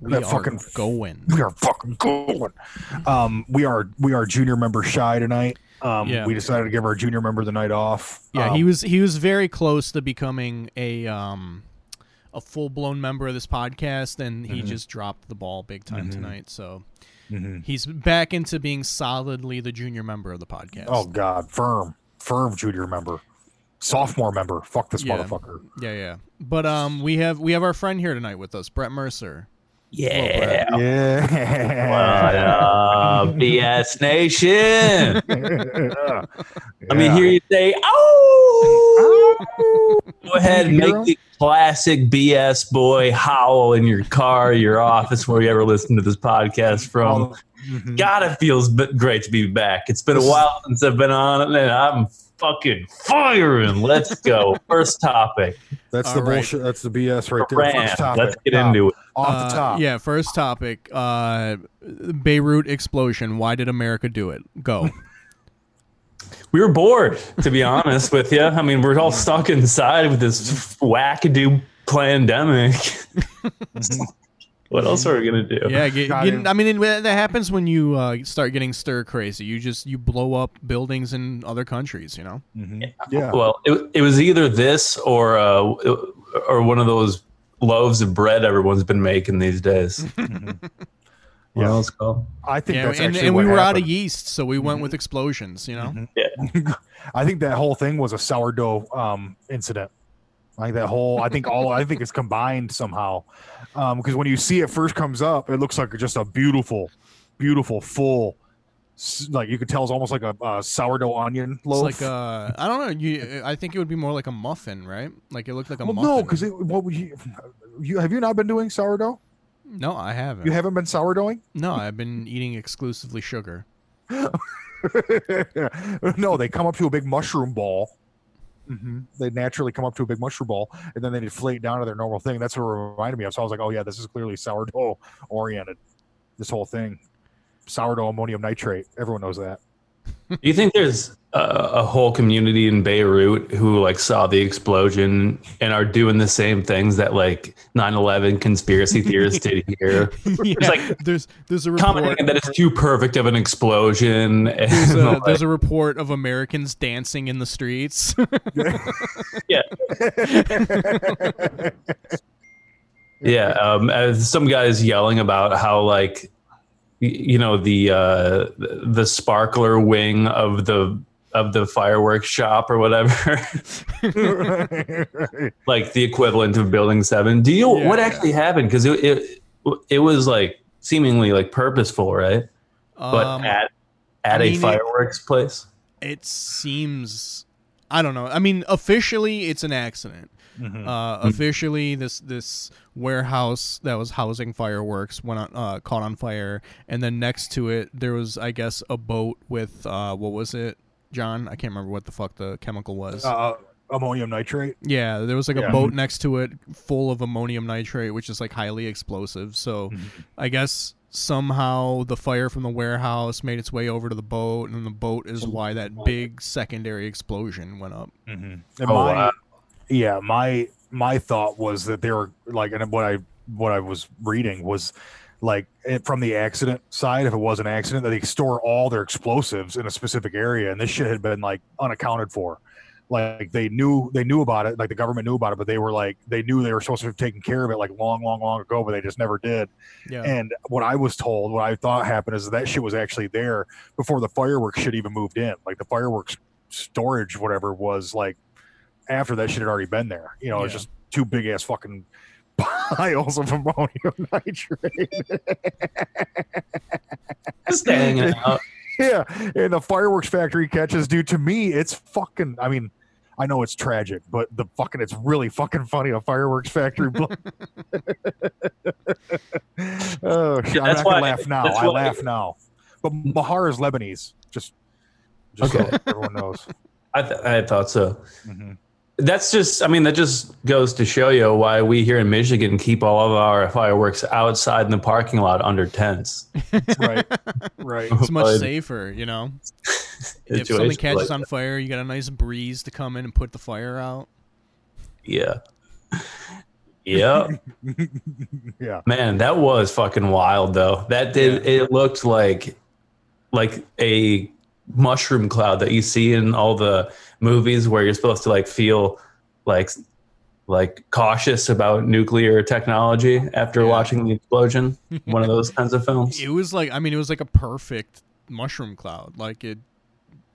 We That are fucking- going. We are fucking going. Um, we are we are junior member shy tonight. Um, Yeah. we decided to give our junior member the night off. Yeah, Um, he was he was very close to becoming a um a full blown member of this podcast, and Mm-hmm. he just dropped the ball big time tonight. So Mhm. he's back into being solidly the junior member of the podcast. Oh God, firm, firm junior member, sophomore member. Fuck this Yeah. motherfucker. yeah, yeah. But um, we have we have our friend here tonight with us, Brett Mercer. Yeah. Yeah. What up, BS Nation? Yeah. Let me hear you say, oh! Go ahead and make the classic BS boy howl in your car, your office, where you ever listen to this podcast from. Mhm. God, it feels b- great to be back. It's been a while since I've been on it, and I'm fucking firing. Let's go. First topic. That's the All right. bullshit. That's the BS right there. First topic. Let's get Top. into it. Off Uh, the top. Yeah, first topic. Uh, Beirut explosion. Why did America do it? Go. We were bored, to be honest with you. I mean, we're all stuck inside with this wackadoo pandemic. what else are we gonna do? Yeah, get, get- I mean, that happens when you uh, start getting stir crazy. You just you blow up buildings in other countries. You know. Mhm. Yeah. Well, it, it was either this or uh, or one of those loaves of bread everyone's been making these days. What Yeah. else called? I think Yeah, that's and, actually and we were out of. Mm-hmm. yeast, so we went with explosions. You know. yeah. I think that whole thing was a sourdough um, incident. Like that whole, I think all, I think it's combined somehow. Because when you see it first comes up, it looks like just a beautiful, beautiful, full, s- like you could tell it's almost like a, uh sourdough onion It's loaf. like uh, I don't know. You, I think it would be more like a muffin, right? Like it looked like a well, muffin. no, because what would you, you have you not been doing sourdough? no, I haven't. You haven't been sourdoughing? no, I've been eating exclusively sugar. no, they come up to a big mushroom ball. hmm They naturally come up to a big mushroom ball, and then they deflate down to their normal thing. That's what it reminded me of. So I was like, "Oh yeah, this is clearly sourdough oriented." This whole thing, sourdough ammonium nitrate. Everyone knows that. Do you think there's a, a whole community in Beirut who like saw the explosion and are doing the same things that like 9/11 conspiracy theorists did here? yeah, like- there's there's a report. Commenting that it's too perfect of an explosion. There's And, a, like, there's a report of Americans dancing in the streets. yeah, yeah. Um, as some guys yelling about how like y- you know the uh, the sparkler wing of the of the fireworks shop or whatever, like the equivalent of Building Seven. Do you Yeah, what yeah. actually happened? Because it, it it was like seemingly like purposeful, right? But Um, at at I a mean, it- fireworks place. it seems I don't know. I mean, officially it's an accident. Mhm. Uh, officially, this this warehouse that was housing fireworks went on, uh, caught on fire, and then next to it there was, I guess, a boat with uh, what was it, John? I can't remember what the fuck the chemical was. uh, ammonium nitrate. yeah, there was like a boat next to it full of ammonium nitrate, which is like highly explosive. So, Mm-hmm. I guess somehow the fire from the warehouse made its way over to the boat, and the boat is why that big secondary explosion went up. Mm-hmm. And Oh, my, wow. Yeah, my my thought was that they were like, and what I what I was reading was like eh, from the accident side, if it was an accident, that they store all their explosives in a specific area, and this shit had been like unaccounted for. like they knew they knew about it, like the government knew about it, but they were like they knew they were supposed to have taken care of it like long, long, long ago, but they just never did. Yeah. And what I was told, what I thought happened is that shit was actually there before the fireworks shit even moved in. Like the fireworks storage, whatever, was like after that shit had already been there. You know, it's just two big ass fucking piles of ammonium nitrate. Just hanging out. yeah, and the fireworks factory catches, dude. To me, it's fucking. I mean, I know it's tragic, but the fucking it's really fucking funny. A fireworks factory. blow- oh, shit, I'm not gonna laugh now. I laugh now. But Mahar is Lebanese. Just, just Okay. so everyone knows. I, th- I thought so. Mhm. That's just, I mean, that just goes to show you why we here in Michigan keep all of our fireworks outside in the parking lot under tents. Right, right. it's much But- safe,er you know. if something catches like on fire, you got a nice breeze to come in and put the fire out. Yeah. Yeah. yeah, Man, that was fucking wild though. That did it looked like like a mushroom cloud that you see in all the movies where you're supposed to like feel like like cautious about nuclear technology after Yeah. watching the explosion. One of those kinds of films. It was like I mean, it was like a perfect mushroom cloud. Like it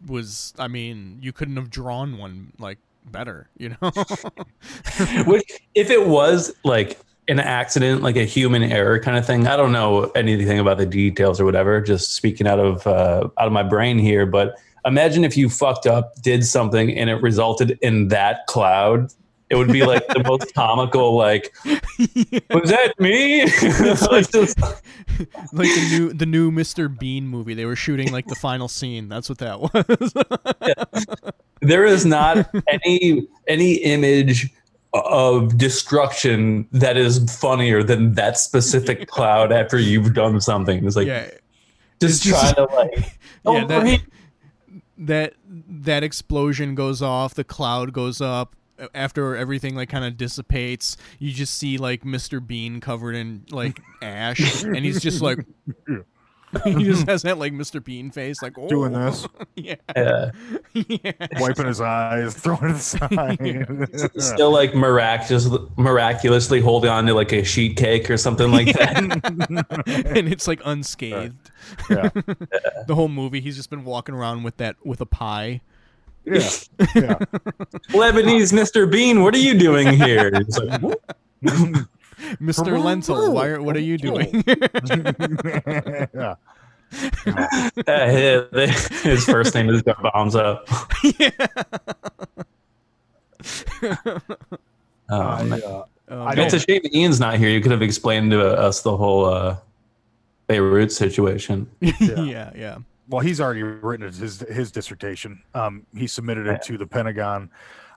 was. I mean, you couldn't have drawn one like better. You know. Which, if it was like an accident, like a human error kind of thing, I don't know anything about the details or whatever. Just speaking out of uh, out of my brain here, but imagine if you fucked up, did something, and it resulted in that cloud. It would be like the most comical. Like, was that me? Like, just- like the new the new Mr. Bean movie. They were shooting like the final scene. That's what that was. there is not any any image of destruction that is funnier than that specific cloud after you've done something. It's like yeah. just just- trying to like Yeah, oh, that- overheat. That that explosion goes off, the cloud goes up. After everything like kind of dissipates, you just see like Mr. Bean covered in like ash, and he's just like, he just has that like Mr. Bean face, like oh, doing this, yeah, Yeah. yeah. wiping his eyes, throwing it aside. Still like miraculous, miraculously holding on to like a sheet cake or something like that. and it's like unscathed. yeah, The whole movie, he's just been walking around with that with a pie. yeah, yeah. Lebanese Mr. Bean, what are you doing here? It's like, "Whoop." Mr. Lentil, why are, what are you doing? yeah. Uh, his first name is Garbanzo. Oh, I, man. uh, Um, it's a shame Ian's not here. You could have explained to us the whole uh, Beirut situation. yeah, yeah. well, he's already written his his dissertation. Um, he submitted it to the Pentagon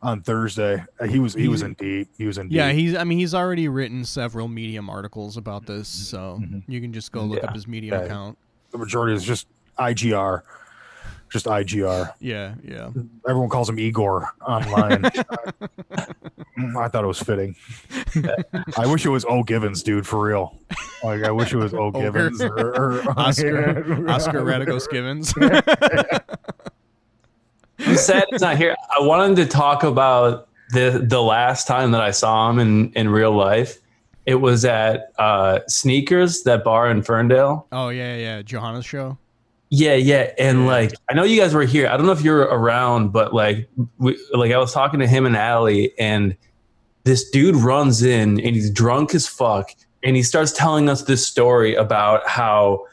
on Thursday. Uh, he was he was in deep. He was in Yeah, deep. he's. I mean, he's already written several Medium articles about this, so Mhm. you can just go look Yeah. up his Medium Yeah. account. the majority is just IGR, just IGR. Yeah, yeah. Everyone calls him Igor online. I thought it was fitting. I wish it was O Givens, dude, for real. Like I wish it was O Givens or, or Oscar Oscar Radagos Givens. Sad he's not here. I wanted to talk about the the last time that I saw him in in real life. It was at uh, Sneakers, that bar in Ferndale. oh yeah, yeah. Johanna's show. Yeah, yeah, and like I know you guys were here. I don't know if you're around, but like, we, like I was talking to him and Allie, and this dude runs in and he's drunk as fuck, and he starts telling us this story about how,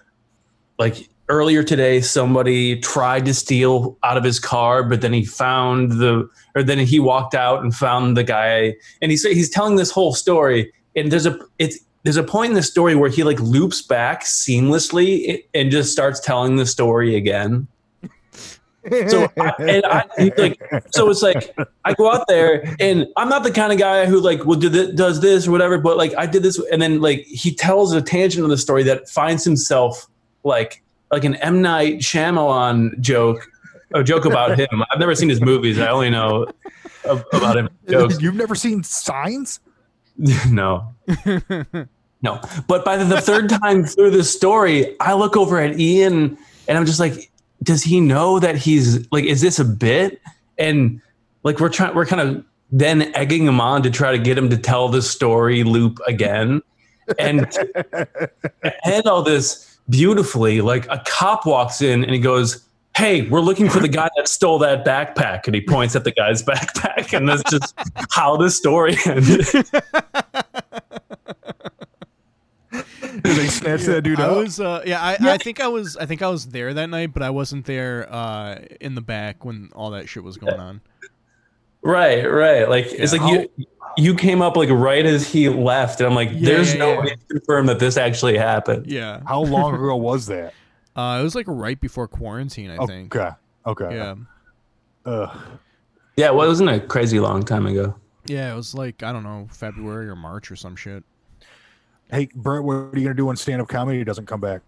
like earlier today, somebody tried to steal out of his car, but then he found the, or then he walked out and found the guy, and he's he's telling this whole story, and there's a it's there's a point in the story where he like loops back seamlessly and just starts telling the story again. So I, and I like so it's like I go out there and I'm not the kind of guy who like will do this, does this or whatever, but like I did this. And then like he tells a tangent of the story that finds himself like like an M Night Shyamalan joke, a joke about him. I've never seen his movies. I only know ab- about him jokes. You've never seen Signs? no. No. But by the third time through the story, I look over at Ian and I'm just like, does he know that he's like, is this a bit? And like we're trying we're kind of then egging him on to try to get him to tell the story loop again and and all this beautifully like a cop walks in and he goes hey we're looking for the guy that stole that backpack and he points at the guy's backpack and that's just how the story ended they snatch that dude I up. was, uh, yeah, I, I think I was, I think I was there that night, but I wasn't there uh, in the back when all that shit was going on. right right like it's Yeah. like you you came up like right as he left and i'm like Yeah, there's yeah, no yeah. way to confirm that this actually happened Yeah, How long ago was that? uh, it was like right before quarantine, I think. Okay. Okay. Yeah, Ugh. yeah well, it wasn't a crazy long time ago yeah, it was like I don't know February or March or some shit. Hey, Brett, what are you gonna do when stand-up comedy doesn't come back?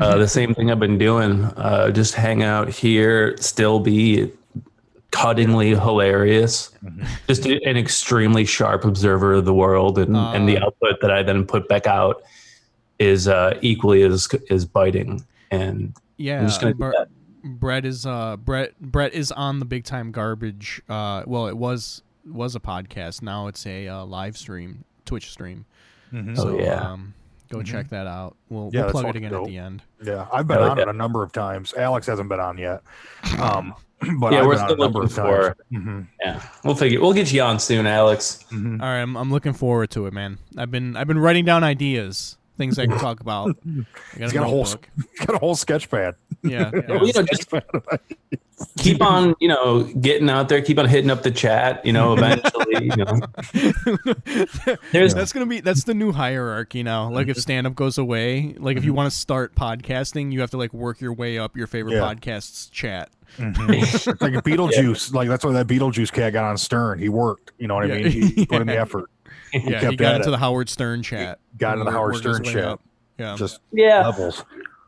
Uh, the same thing I've been doing. Uh, just hang out here, still be cuttingly hilarious. Just a- an extremely sharp observer of the world, and, and the Uh. output that I then put back out is uh, equally as as biting. And Yeah, I'm just gonna do that. Brett is uh Brett Brett is on the big time garbage. Uh, well, it was was a podcast. Now it's a uh, live stream, Twitch stream. Mhm. Oh, So, yeah. um, go check that out. We'll, Yeah, we'll plug it fucking again dope. at the end. Yeah, I've been Hell on yeah. it a number of times. Alex hasn't been on yet. Um, but Yeah, I've we're been on still a number looking for- times. Mhm, yeah, we'll figure. We'll get you on soon, Alex. mhm. All right, I'm, I'm looking forward to it, man. I've been I've been writing down ideas, things I can talk about. I He's got a whole notebook. got a whole sketch pad. yeah. Well, you know, just keep on, you know, getting out there. Keep on hitting up the chat. You know, eventually, you know, there's That's gonna be that's the new hierarchy now. Like if stand up goes away, like if you mm-hmm. want to start podcasting, you have to like work your way up your favorite Yeah. podcast's chat. It's mm-hmm. like a Beetlejuice. Like that's why that Beetlejuice cat got on Stern. He worked. You know what I mean? He put in the effort. Yeah, he kept got at into it. the Howard Stern chat. Got into the Howard Stern chat. up. Yeah. Just yeah. levels.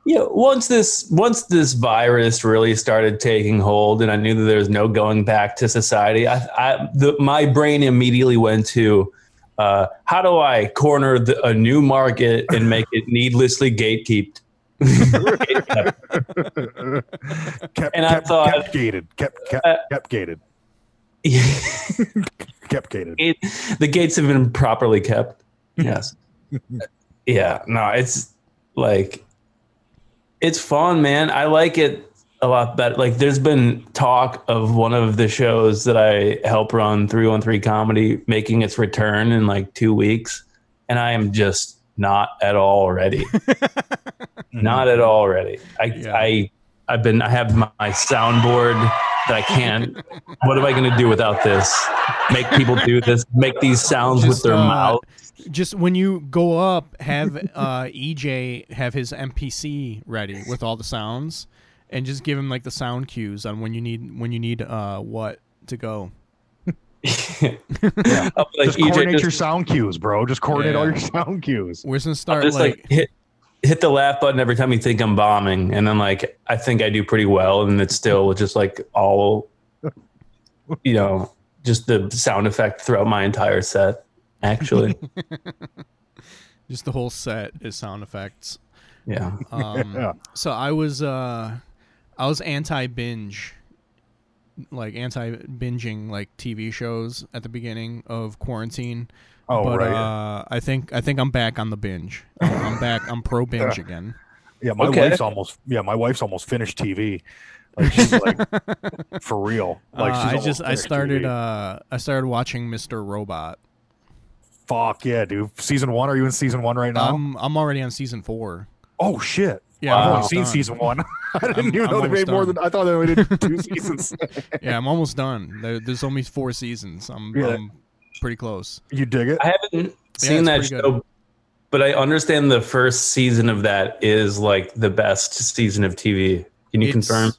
Yeah, once this once this virus really started taking hold, and I knew that there was no going back to society, I, I the, my brain immediately went to uh, how do I corner the, a new market and make it needlessly gatekeeped? kept, And I kept, thought- kept gated. Kept kept, Uh, kept gated. Kept gated. it, the gates have been properly kept. Yes. yeah. No, it's like it's fun, man. I like it a lot better. Like there's been talk of one of the shows that I help run 313 comedy making its return in like two weeks. And I am just not at all ready. not at all ready. I Yeah. I I've been I have my, my soundboard that I can't what am I gonna do without this? Make people do this, make these sounds with their uh, mouth. Just when you go up, have uh, EJ have his MPC ready with all the sounds, and just give him like the sound cues on when you need when you need uh, what to go. I'm like, just EJ, coordinate just- your sound cues, bro. Just coordinate all your sound cues. We're just gonna start just like, like, hit hit the laugh button every time you think I'm bombing, and then like I think I do pretty well, and it's still just like all, you know, just the sound effect throughout my entire set. Actually, just the whole set is sound effects. yeah, Um, Yeah. So I was uh, I was anti binge, like anti binging like TV shows at the beginning of quarantine. Oh, but right. uh, I think I think I'm back on the binge. I'm, I'm back. I'm pro binge again. yeah, my okay. wife's almost. Yeah, my wife's almost finished TV. Like she's like for real. Like Uh, she's I just I started TV. uh I started watching Mr. Robot. Fuck yeah, dude. Season one. Are you in season one right now? I'm I'm already on season four. oh shit. Yeah, I've I'm only seen done. season one. I didn't I'm- even I'm know they made almost more than I thought they only did two seasons. Yeah, I'm almost done. There, there's only four seasons. I'm, Yeah. I'm pretty close. you dig it? I haven't seen it's that show, good. but I understand the first season of that is like the best season of TV. Can you It's- confirm?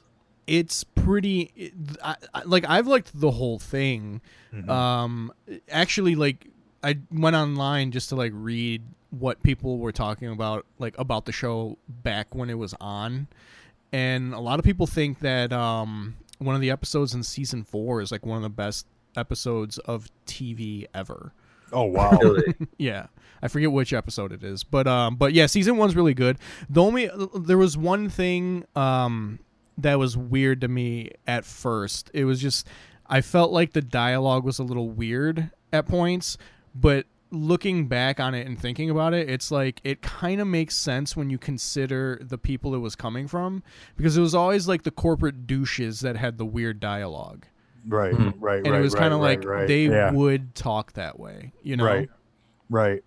It's pretty. It, I, I, like I've liked the whole thing. Mhm. Um, actually, like I went online just to like read what people were talking about, like about the show back when it was on, and a lot of people think that um one of the episodes in season four is like one of the best episodes of TV ever. oh wow. Really? Yeah. I forget which episode it is, but um, but yeah, season one's really good. The only there was one thing um that was weird to me at first. It was just I felt like the dialogue was a little weird at points, but looking back on it and thinking about it, it's like it kind of makes sense when you consider the people it was coming from because it was always like the corporate douches that had the weird dialogue. Right, Mhm. right, And right. it was right, kind of right, like right. they yeah. would talk that way, you know? Right, right.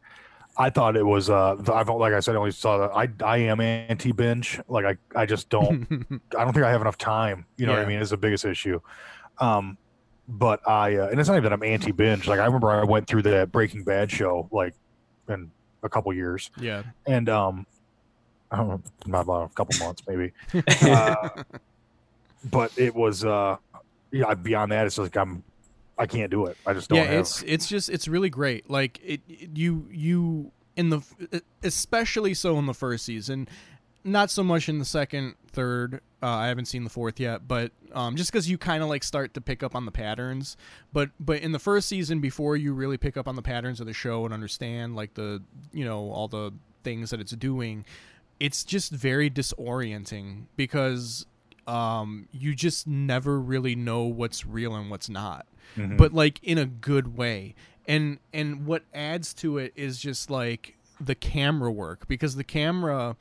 I thought it was. Uh, I've like I said, I only saw that. I I am anti binge. Like I I just don't. I don't think I have enough time. You know what I mean? Is the biggest issue. Um, but I uh, and it's not even that I'm anti binge. Like I remember I went through that Breaking Bad show like in a couple years, yeah. and um, I don't know, not about a couple months maybe. Uh, but it was uh, yeah. Beyond that, it's like I'm. I can't do it. I just don't. yeah have, it's it's just it's really great like it, it- you you in the especially so in the first season not so much in the second third uh, i haven't seen the fourth yet but um, just because you kind of like start to pick up on the patterns. But but in the first season before you really pick up on the patterns of the show and understand like the you know all the things that it's doing it's just very disorienting because um, you just never really know what's real and what's not. Mhm. but like in a good way. And and what adds to it is just like the camera work because the camera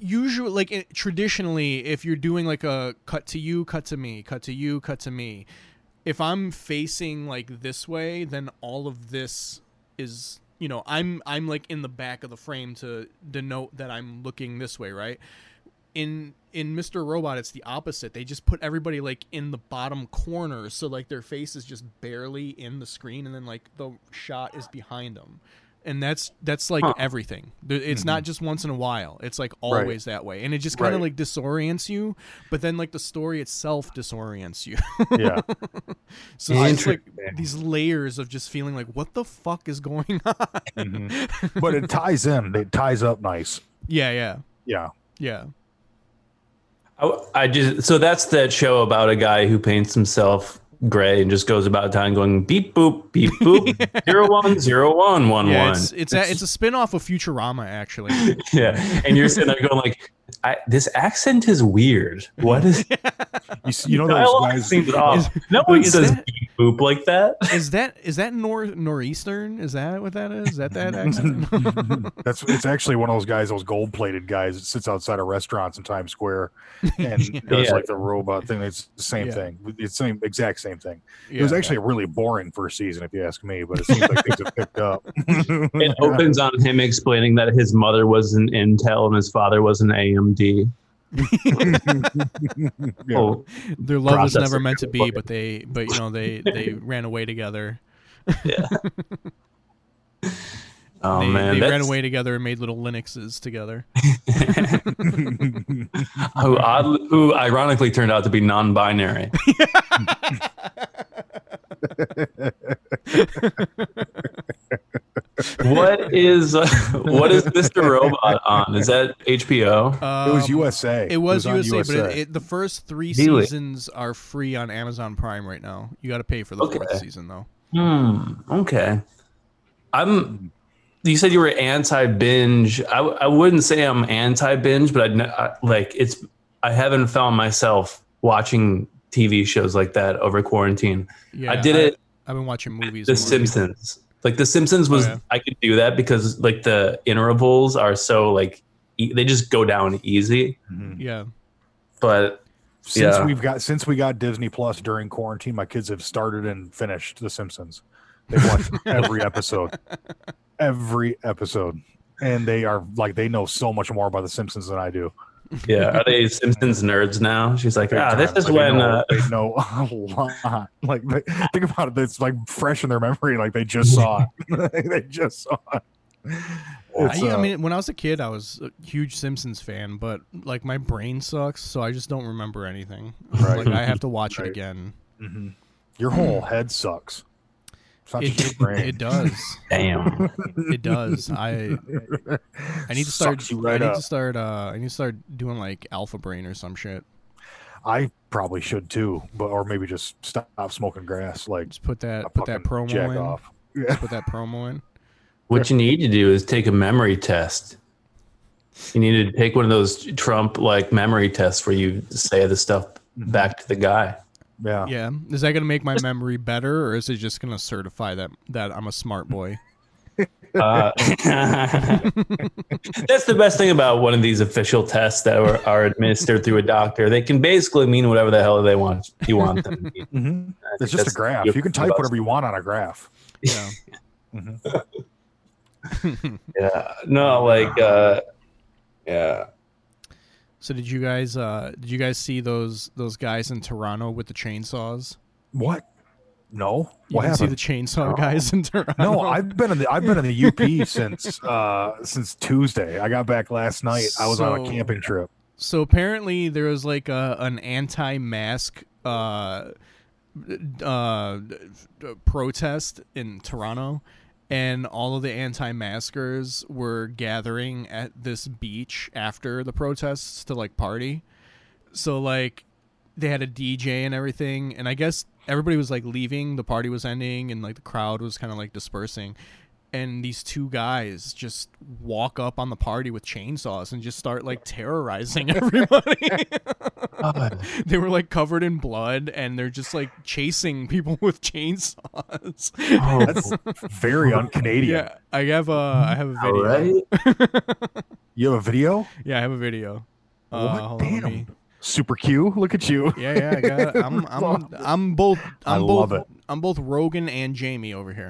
usually like it- traditionally if you're doing like a cut to you cut to me cut to you cut to me if i'm facing like this way then all of this is you know i'm i'm like in the back of the frame to denote that i'm looking this way right in in Mr. Robot it's the opposite. They just put everybody like in the bottom corner so like their face is just barely in the screen and then like the shot is behind them. And that's that's like Huh. everything. There- It's not just once in a while. It's like always that way. And it just kind of Right. like disorients you, but then like the story itself disorients you. yeah. so it's like these layers of just feeling like what the fuck is going on? Mhm. but it ties in. It ties up nice. yeah, yeah. Yeah. Yeah. I, I just so that's that show about a guy who paints himself gray and just goes about town going beep boop beep boop zero one zero one one Yeah, one. it's it's a, it's a spin-off of Futurama actually. yeah, and you're sitting there going like, I, this accent is weird. What is You, you know those dialogue guys. seems off. No one is says that- boop like that. Is that is that nor northeastern? Is that what that is? Is that that accent? That's it's actually one of those guys, those gold plated guys that sits outside of restaurants in Times Square and does like the robot thing. It's the same Yeah. thing. It's the same exact same thing. Yeah. It was actually a really boring first season, if you ask me, but it seems like things have picked up. It opens on him explaining that his mother was an Intel and his father was an AMD. Yeah. Oh, their love was never meant to be, fucking- but they but you know they they ran away together. yeah. Oh they man, they ran away together and made little Linuxes together. who odd, who ironically turned out to be non-binary. What is uh, what is Mr. Robot on? Is that HBO? it was Um, USA. It was, on USA, but it, it, the first three Really? seasons are free on Amazon Prime right now. You got to pay for the Okay. fourth season though. Hmm. Okay. I'm. You said you were anti-binge. I, I wouldn't say I'm anti-binge, but I'd, n- I like it's. I haven't found myself watching TV shows like that over quarantine. Yeah, I did it. I've been watching movies. The more. Simpsons. Like The Simpsons was. Oh, yeah. I could do that because like the intervals are so like e- they just go down easy. Mhm. Yeah. But Since Yeah. we've got since we got Disney Plus during quarantine, my kids have started and finished The Simpsons. They watched every episode, every episode, and they are like they know so much more about The Simpsons than I do. Yeah, are they Simpsons nerds now? She's like, Big ah, this is Like, they when. know, Uh, they know a lot. Like they, think about it, it's like fresh in their memory. Like they just saw it. they just saw it. It's, I, I uh, mean, when I was a kid, I was a huge Simpsons fan, but like my brain sucks, so I just don't remember anything. Right. Like I have to watch Right. it again. mhm. your whole head sucks. It's not It, just your brain. it does. damn. It does. I I need to start. Sucks you right I need up. to start. Uh, I need to start doing like Alpha Brain or some shit. I probably should too, but or maybe just stop smoking grass. Like Just put that. Put that promo jack in. off. Yeah. Just put that promo in. What you need to do is take a memory test. You need to take one of those Trump like memory tests where you say the stuff back to the guy. Yeah. Yeah. Is that gonna make my memory better, or is it just gonna certify that that I'm a smart boy? Uh, that's the best thing about one of these official tests that are, are administered through a doctor. They can basically mean whatever the hell they want. You want them. to mean. Mhm. It's just a graph. You can type whatever you want on a graph. Yeah. Mhm. Yeah. No, like, uh, yeah. So did you guys uh did you guys see those those guys in Toronto with the chainsaws? What? No. You What didn't see the chainsaw guys in Toronto? No, I've been in the I've been in the UP since uh since Tuesday. I got back last night. I was on a camping trip. So apparently there was like a, an anti-mask uh, uh, protest in Toronto, and all of the anti-maskers were gathering at this beach after the protests to like party. So like they had a DJ and everything, and I guess everybody was like leaving. The party was ending, and like the crowd was kind of like dispersing. And these two guys just walk up on the party with chainsaws and just start like terrorizing everybody. They were like covered in blood and they're just like chasing people with chainsaws. Oh, That's very un-Canadian. yeah, I have a I have a video. right. You have a video? Yeah, I have a video. Uh, What? hold on, Damn. me- Super Q. Look at you. Yeah, yeah, I got it. I'm I'm I'm both I I'm love both it. I'm both Rogan and Jamie over here.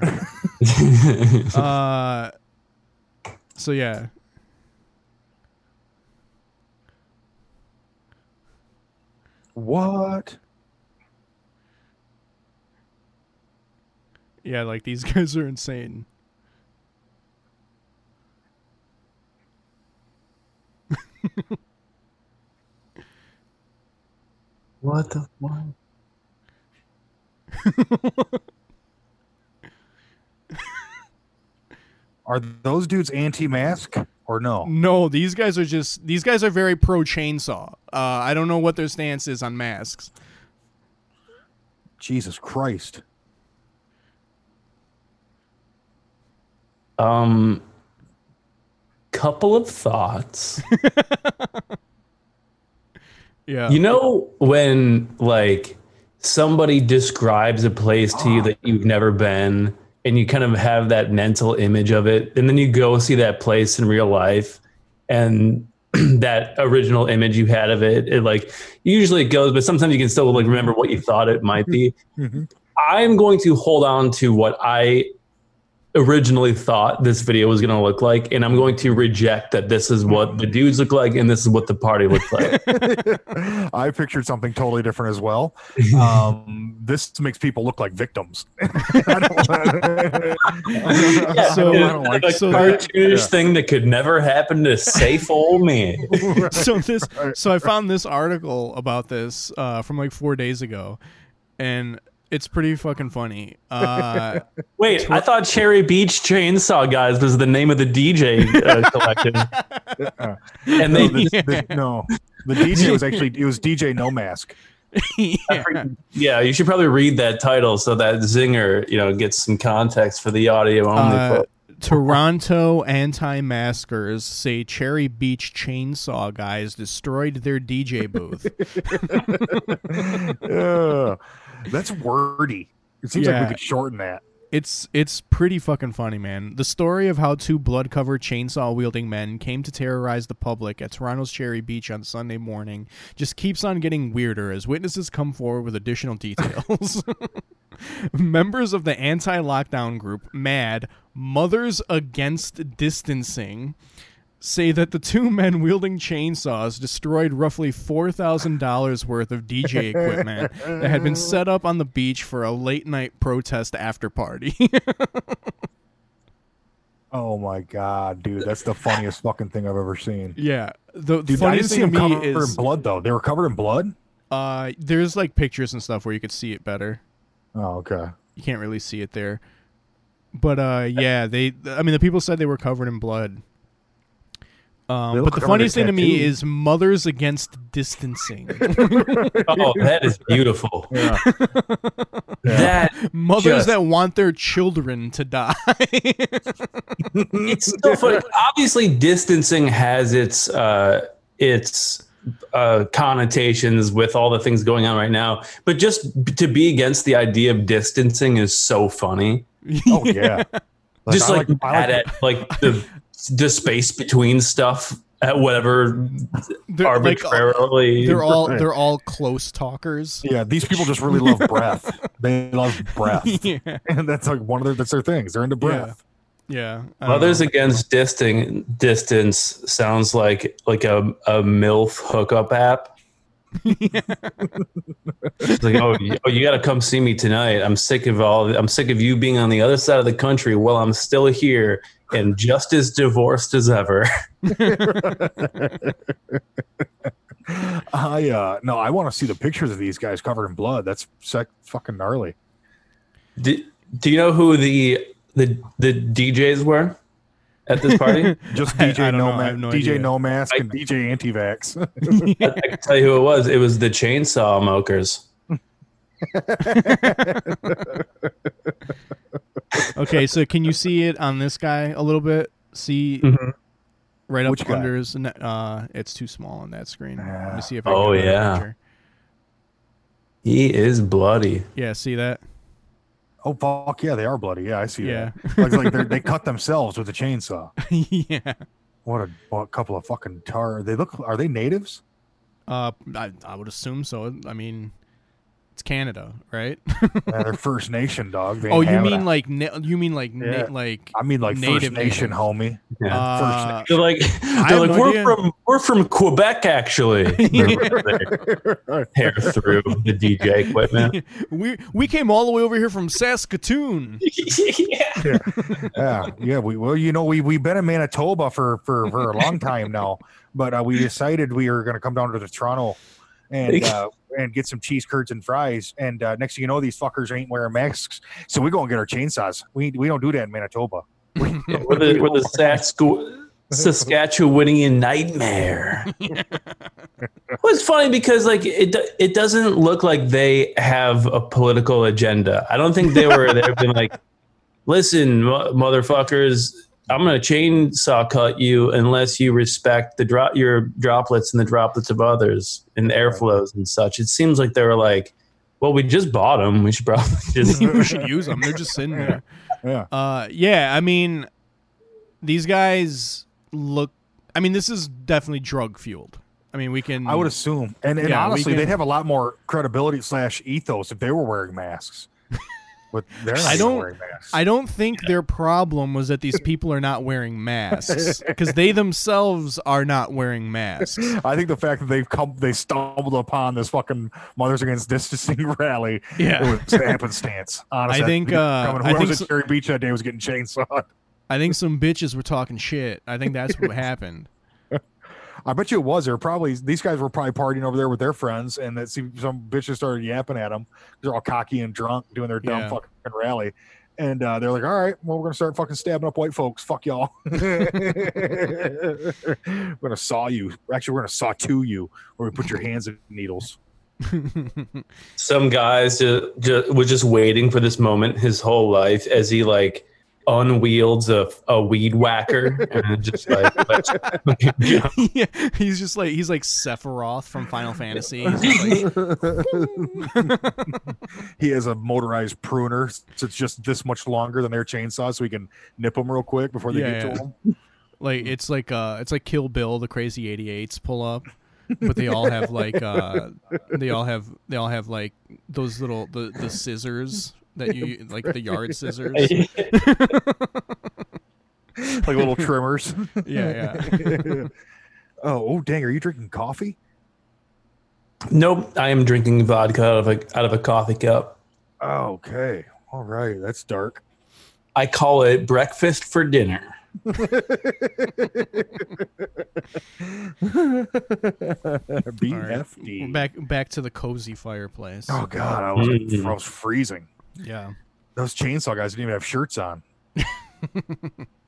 uh so yeah. What? Yeah, like these guys are insane. what the fuck? Are those dudes anti-mask or no? No, these guys are just these guys are very pro chainsaw. Uh I don't know what their stance is on masks. Jesus Christ. Um, couple of thoughts. Yeah. You know when like somebody describes a place to you that you've never been and you kind of have that mental image of it and then you go see that place in real life and that original image you had of it it like usually it goes but sometimes you can still like remember what you thought it might be Mhm. i'm going to hold on to what i originally thought this video was going to look like and i'm going to reject that this is what the dudes look like and this is what the party looks like I pictured something totally different as well. Um, this makes people look like victims. Yeah, So- I like a so cartoonish yeah. thing that could never happen to safe old me. so this so I found this article about this uh, from like four days ago, and it's pretty fucking funny. Uh, Wait, I thought Cherry Beach Chainsaw Guys was the name of the DJ uh, collective, and no, they this- this- no, the DJ was actually it was DJ No Mask. yeah. yeah, you should probably read that title so that Zinger, you know, gets some context for the audio only. Uh. Toronto anti-maskers say Cherry Beach chainsaw guys destroyed their DJ booth. Yeah. That's wordy. It seems like we could shorten that. It's it's pretty fucking funny, man. The story of how two blood-covered chainsaw-wielding men came to terrorize the public at Toronto's Cherry Beach on Sunday morning just keeps on getting weirder as witnesses come forward with additional details. Members of the anti-lockdown group MAD, Mothers Against Distancing, say that the two men wielding chainsaws destroyed roughly $4,000 worth of DJ equipment that had been set up on the beach for a late night protest after party. Oh my god, dude, that's the funniest fucking thing I've ever seen. yeah. The Dude, funniest thing to me covered in is blood though. They were covered in blood. uh, there's like pictures and stuff where you could see it better. Oh, okay. You can't really see it there. But uh, yeah, they. I mean, the people said they were covered in blood. They Um, but the funniest thing to me is mothers against distancing. oh, that is beautiful. Yeah. That mothers Just- that want their children to die. it's so funny. Obviously, distancing has its uh, its uh, connotations with all the things going on right now. But just to be against the idea of distancing is so funny. Oh yeah. just I like, I mad at like the the space between stuff at whatever They're, like, arbitrarily. they're all they're all close talkers. Yeah, these people just really love breath. They love breath, yeah, and that's like one of their that's their things. They're into breath. yeah. I don't Mothers know. Against Disting, Distance sounds like like a, a MILF hookup app. It's like, oh, you, oh, you got to come see me tonight. I'm sick of all. I'm sick of you being on the other side of the country while I'm still here and just as divorced as ever. I uh no, I want to see the pictures of these guys covered in blood. That's sec- fucking gnarly. Do, do you know who the the the DJs were at this party? Just I- DJ I don't no, know. Ma- no DJ idea. no mask I- and DJ anti-vax. I, I can tell you who it was. It was the Chainsaw Mokers. Okay, so can you see it on this guy a little bit? See Mhm. right up Which guy? under his. ne- Uh, it's too small on that screen. Let me see if. I Oh, can get a better yeah. picture. He is bloody. Yeah. See that? Oh fuck yeah, they are bloody. Yeah, I see Yeah. that. Like, like they're- cut themselves with a chainsaw. yeah. What a, what a couple of fucking tar. They look. Are they natives? Uh, I, I would assume so. I mean, it's Canada, right? Yeah, they're First Nation dog. They oh, you mean like na- you mean like na- Yeah. like I mean like native First Nation, native. homie. Yeah. uh, they're like, they're like no we're idea. from we're from Quebec actually. Hair through the DJ equipment. we we came all the way over here from Saskatoon. yeah. yeah, yeah. We well, you know, we we've been in Manitoba for for for a long time now, but uh, we decided we were going to come down to the Toronto and uh, and get some cheese curds and fries. And uh, next thing you know, these fuckers ain't wearing masks, so we go and get our chainsaws. We we don't do that in Manitoba. We're the we're the Sask- Saskatchewanian nightmare. well, it's funny because like it it doesn't look like they have a political agenda. I don't think they were they've been like, listen, mo- motherfuckers, I'm gonna chainsaw cut you unless you respect the drop your droplets and the droplets of others and airflows and such. It seems like they were like, well, we just bought them. We should probably just we should use them. They're just sitting there. Yeah, Uh, yeah. I mean, these guys look. I mean, this is definitely drug fueled. I mean, we can. I would assume, and, and Yeah, honestly, can- they'd have a lot more credibility slash ethos if they were wearing masks. But they're not I don't- wearing masks. I don't think their problem was that these people are not wearing masks because they themselves are not wearing masks. I think the fact that they've come, they stumbled upon this fucking Mothers Against Distancing rally. Yeah. was happenstance. Honestly, I think, uh, I think was so- at Cherry Beach that day was getting chainsawed. I think some bitches were talking shit. I think that's what happened. I bet you it was. They're probably these guys were probably partying over there with their friends, and that some bitches started yapping at them. They're all cocky and drunk, doing their dumb Yeah. fucking rally. And uh, they're like, "All right, well, we're gonna start fucking stabbing up white folks. Fuck y'all. we're gonna saw you. Actually, we're gonna saw to you, where we put your hands in needles." some guys just, just was just waiting for this moment his whole life as he like unwields a, a weed whacker and just like let's yeah, he's just like he's like Sephiroth from Final Fantasy. He's like, he has a motorized pruner, so it's just this much longer than their chainsaw, so he can nip them real quick before they Yeah, get yeah. to him. like it's like uh it's like Kill Bill, the crazy 88s pull up. But they all have like uh they all have they all have like those little the the scissors that you like the yard scissors. like little trimmers. Yeah, yeah. oh, oh, dang! Are you drinking coffee? nope i am drinking vodka out of a out of a coffee cup Oh, okay, all right. That's dark. i call it breakfast for dinner BFD. Back back to the cozy fireplace. Oh God, I was. I was mm-hmm. freezing. Yeah. Those chainsaw guys didn't even have shirts on.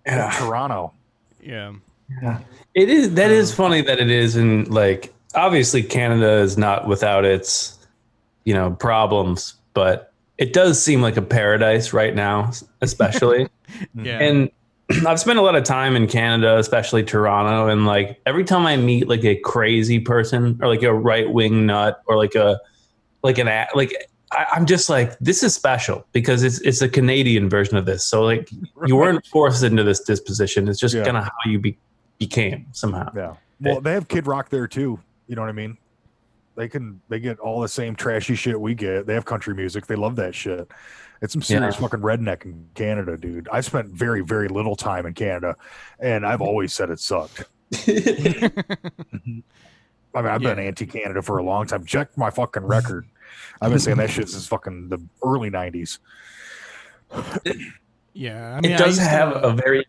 Yeah. Toronto. Yeah. Yeah. It is that is um, funny that it is and like obviously Canada is not without its you know problems, but it does seem like a paradise right now, especially. Yeah. and I've spent a lot of time in Canada, especially Toronto, and like every time I meet like a crazy person or like a right wing nut or like a like an a- like I, I'm just like this is special because it's it's a Canadian version of this. So like you weren't forced into this disposition. It's just Yeah. kind of how you be, became somehow. Yeah. Well, they have Kid Rock there too. You know what I mean? They can they get all the same trashy shit we get. They have country music. They love that shit. It's some serious Yeah. fucking redneck in Canada, dude. I spent very very little time in Canada, and I've always said it sucked. Mm-hmm. I mean, I've been anti-Canada for a long time. Check my fucking record. I've been saying that shit since fucking the early '90s. Yeah, I mean, it I does used to- have a very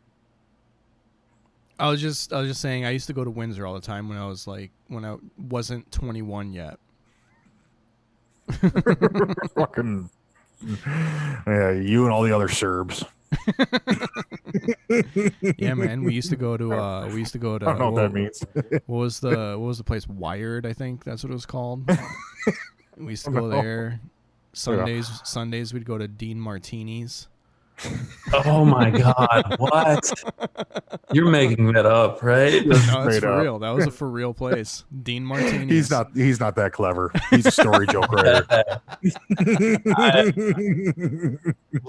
I was just I was just saying I used to go to Windsor all the time when I was like when I wasn't 21 yet. fucking yeah, you and all the other Serbs. Yeah, man, we used to go to uh we used to go to I don't know what that means. What was the what was the place Wired, I think that's what it was called. we used to go there. Sundays Sundays we'd go to Dean Martini's. Oh my god what you're making that up right No, Straight for up. real. That was a for real place. Dean Martini's. He's not. He's not that clever. He's a story joke writer.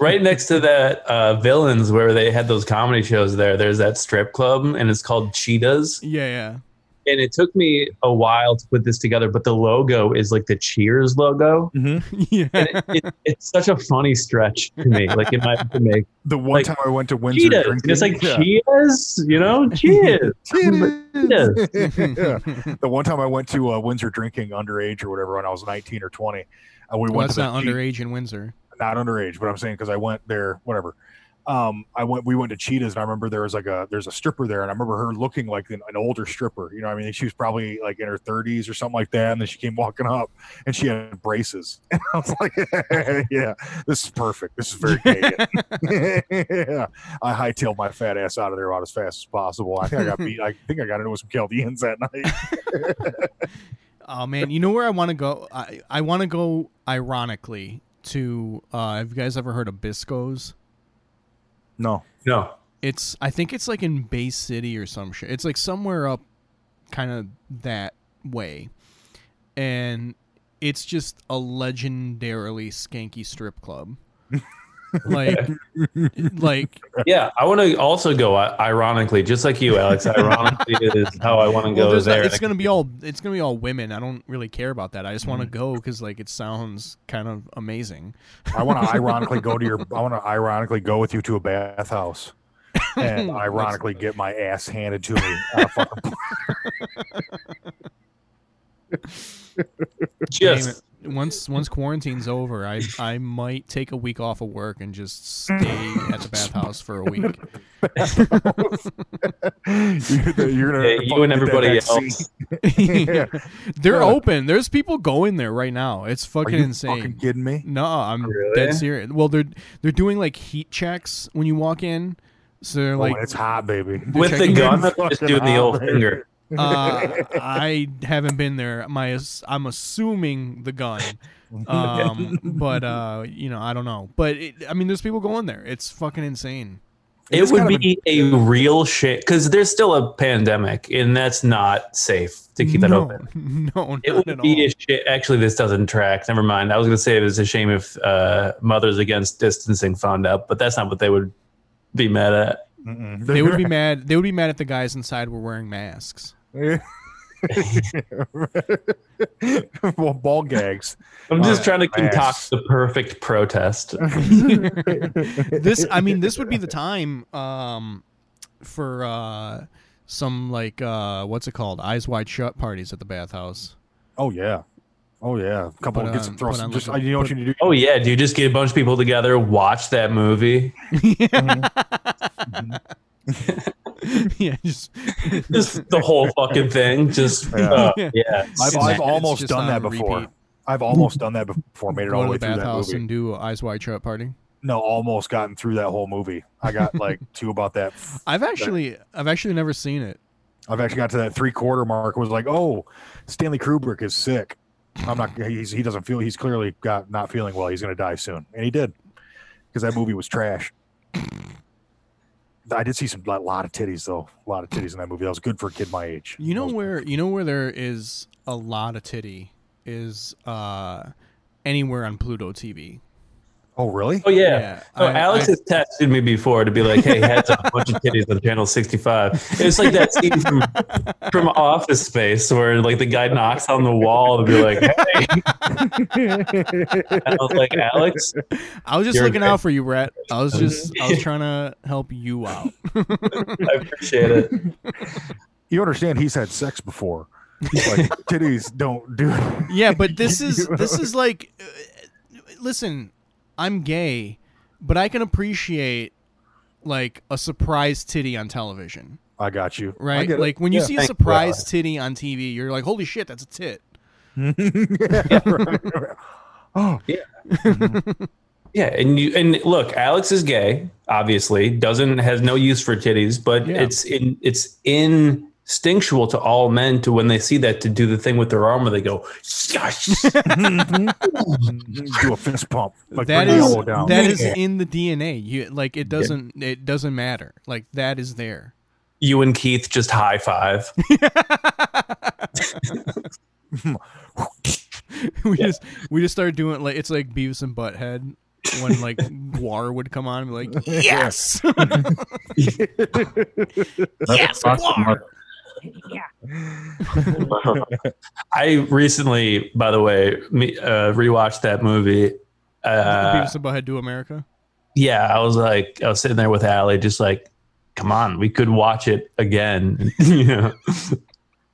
right next to that uh, villains where they had those comedy shows there there's that strip club and it's called cheetahs Yeah, yeah. And it took me a while to put this together but the logo is like the cheers logo yeah. and it, it, it's such a funny stretch to me like it might to make The one Like, time I went to Windsor cheetahs it's like yeah. cheetahs you know cheers Cheetahs. Cheetahs. yeah. The one time I went to uh, Windsor drinking underage or whatever when I was 19 or 20, and we Well, went that's to the not Che- underage in Windsor. not underage, but I'm saying because I went there, whatever. Um, I went, we went to Cheetahs, and I remember there was like a, there's a stripper there, and I remember her looking like an, an older stripper. You know, I mean, she was probably like in her 30s or something like that, and then she came walking up, and she had braces, and I was like, yeah, this is perfect. This is very Canadian. yeah, I hightailed my fat ass out of there about as fast as possible. I think I got beat. I think I got into some Chaldeans that night. Oh man, you know where I want to go? I I want to go ironically to. Uh, have you guys ever heard of Bisco's? No, no It's I think it's like in Bay City or some shit. It's like somewhere up, kind of that way, and it's just a legendarily skanky strip club. like, like yeah i want to also go uh, ironically just like you alex ironically is how i want to well, go there's not- there it's gonna be all it's gonna be all women. I don't really care about that. I just want to go because like it sounds kind of amazing. I want to ironically go to your. I want to ironically go with you to a bathhouse, and ironically get my ass handed to me. on a fucking just once once quarantine's over, I I might take a week off of work and just stay at the bathhouse for a week. you're, you're gonna Yeah, you and fucking get that everybody vaccine. They're Yeah. open. There's people going there right now. It's Are fucking you insane. fucking kidding me? no, I'm Really? dead serious. Well, they're they're doing like heat checks when you walk in. So they're oh, Like, like, oh, it's hot, baby. with the gun just doing the old Fucking finger uh, I haven't been there. My I'm assuming the gun. Um, but uh, you know, I don't know. But it, I mean, there's people going there. It's fucking insane. it It's would be a real shit because there's still a pandemic and that's not safe to keep that no, open No, it would at be all. a shit actually this doesn't track never mind i was going to say it was a shame if uh, mothers against distancing found out but that's not what they would be mad at Mm-mm. they would be mad. They would be mad if the guys inside were wearing masks. well, ball gags. i'm just Uh, trying to concoct masks. the perfect protest this, I mean, this would be the time um, for uh, some like uh, what's it called? Eyes wide shut parties at the bathhouse. Oh yeah, oh yeah. A couple Put get on- some throw put some. on Just like you know what you need to do. oh yeah do you just get a bunch of people together watch that movie yeah, just just the whole fucking thing just Yeah. uh, Yeah. yeah I've, I've almost done that before. repeat. I've almost done that before. Made it all the to way the through that bathhouse movie. and do eyes wide shut party. No, almost gotten through that whole movie. I got like to about that. I've actually, I've actually never seen it. I've actually got to that three quarter mark. Was like, oh, Stanley Kubrick is sick. I'm not. He's he doesn't feel. He's clearly got not feeling well. He's gonna die soon, and he did because that movie was trash. I did see some a lot of titties though. A lot of titties in that movie. That was good for a kid my age. You know where you know where there is a lot of titty is uh anywhere on Pluto TV. Oh really? Oh yeah. Yeah, Oh, I- Alex I- has texted me before to be like, "Hey, heads up, a bunch of titties on channel 65." It's like that scene from, from Office Space where like the guy knocks on the wall and be like, "Hey." I was like, "Alex, I was just looking okay. out for you, Brett. I was just I was trying to help you out. I appreciate it." You understand? He's had sex before. Like titties don't do. yeah, but this is this is like uh, listen, I'm gay, but I can appreciate like a surprise titty on television, I got you. Right? Like when you Yeah. see a Thank surprise titty on TV, you're like, "Holy shit, that's a tit." yeah, right, right. Oh, Yeah, Yeah, and you and look, Alex is gay. Obviously, doesn't has no use for titties, but Yeah. it's in it's instinctual to all men to when they see that to do the thing with their arm where they go, "Shush." Mm-hmm. do a fist pump. Like that bring the is elbow down. that is in the DNA. You like it doesn't it doesn't matter. Like that is there. you and Keith just high five. we just we just started doing like it's like Beavis and Butthead when like GWAR would come on and be like, Yes Yes, GWAR I recently, by the way, me, uh, rewatched that movie. Uh, Beavis and Butthead do America. yeah, I was like, I was sitting there with Allie, just like, come on, we could watch it again, you know.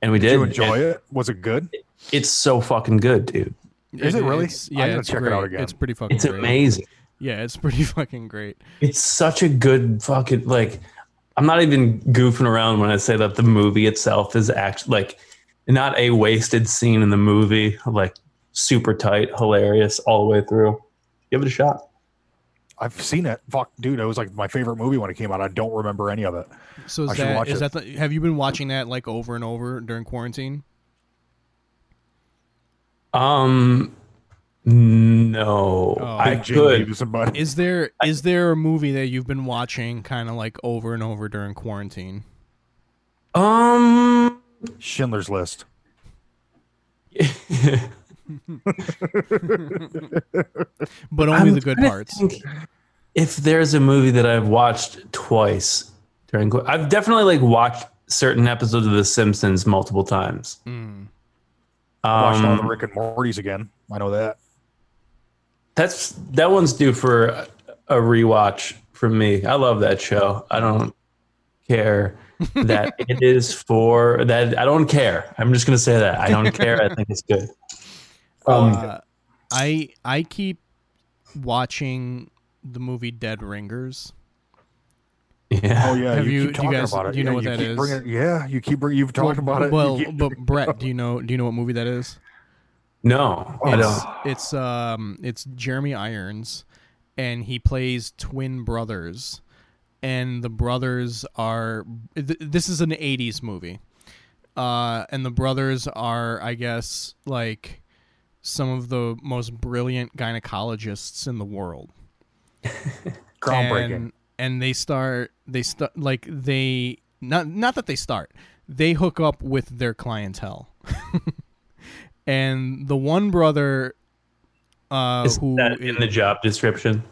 And we Did did. you enjoy And it? Was it good? It's so fucking good, dude. Is it really? It's, I'm yeah, gonna it's check it out again. It's pretty fucking great. It's great. amazing. Yeah, it's pretty fucking great. It's such a good fucking like. I'm not even goofing around when I say that the movie itself is actually like not a wasted scene in the movie, like super tight, hilarious all the way through. Give it a shot. I've seen it. Fuck, dude, it was like my favorite movie when it came out. I don't remember any of it. So is should that watch is it. that the, have you been watching that like over and over during quarantine? Um, no, Oh. I Big Jane could. Beavis and Is there is there a movie that you've been watching kind of like over and over during quarantine? Um, Schindler's List. But only I'm the good parts. If there's a movie that I've watched twice during, qu- I've definitely like watched certain episodes of The Simpsons multiple times. Mm. Watched all the Um, Rick and Morty's again. I know that. That's that one's due for a, a rewatch from me. I love that show. I don't care that it is for that. I don't care. I'm just gonna say that I don't care. I think it's good. Um, Uh, I I keep watching the movie Dead Ringers. yeah. Oh yeah, Have you, you- keep do you talking guys- about it. do you know yeah, what you that keep is? bringing- yeah, you keep bring- you've talked about it. Well, but Brett, do you know do you know what movie that is? No, I It's, don't. it's um it's Jeremy Irons and he plays twin brothers and the brothers are th- this is an 80s movie. Uh and the brothers are I guess like some of the most brilliant gynecologists in the world. groundbreaking. And, and they start they start like they not not that they start. They hook up with their clientele. and the one brother uh Is who that in the job description?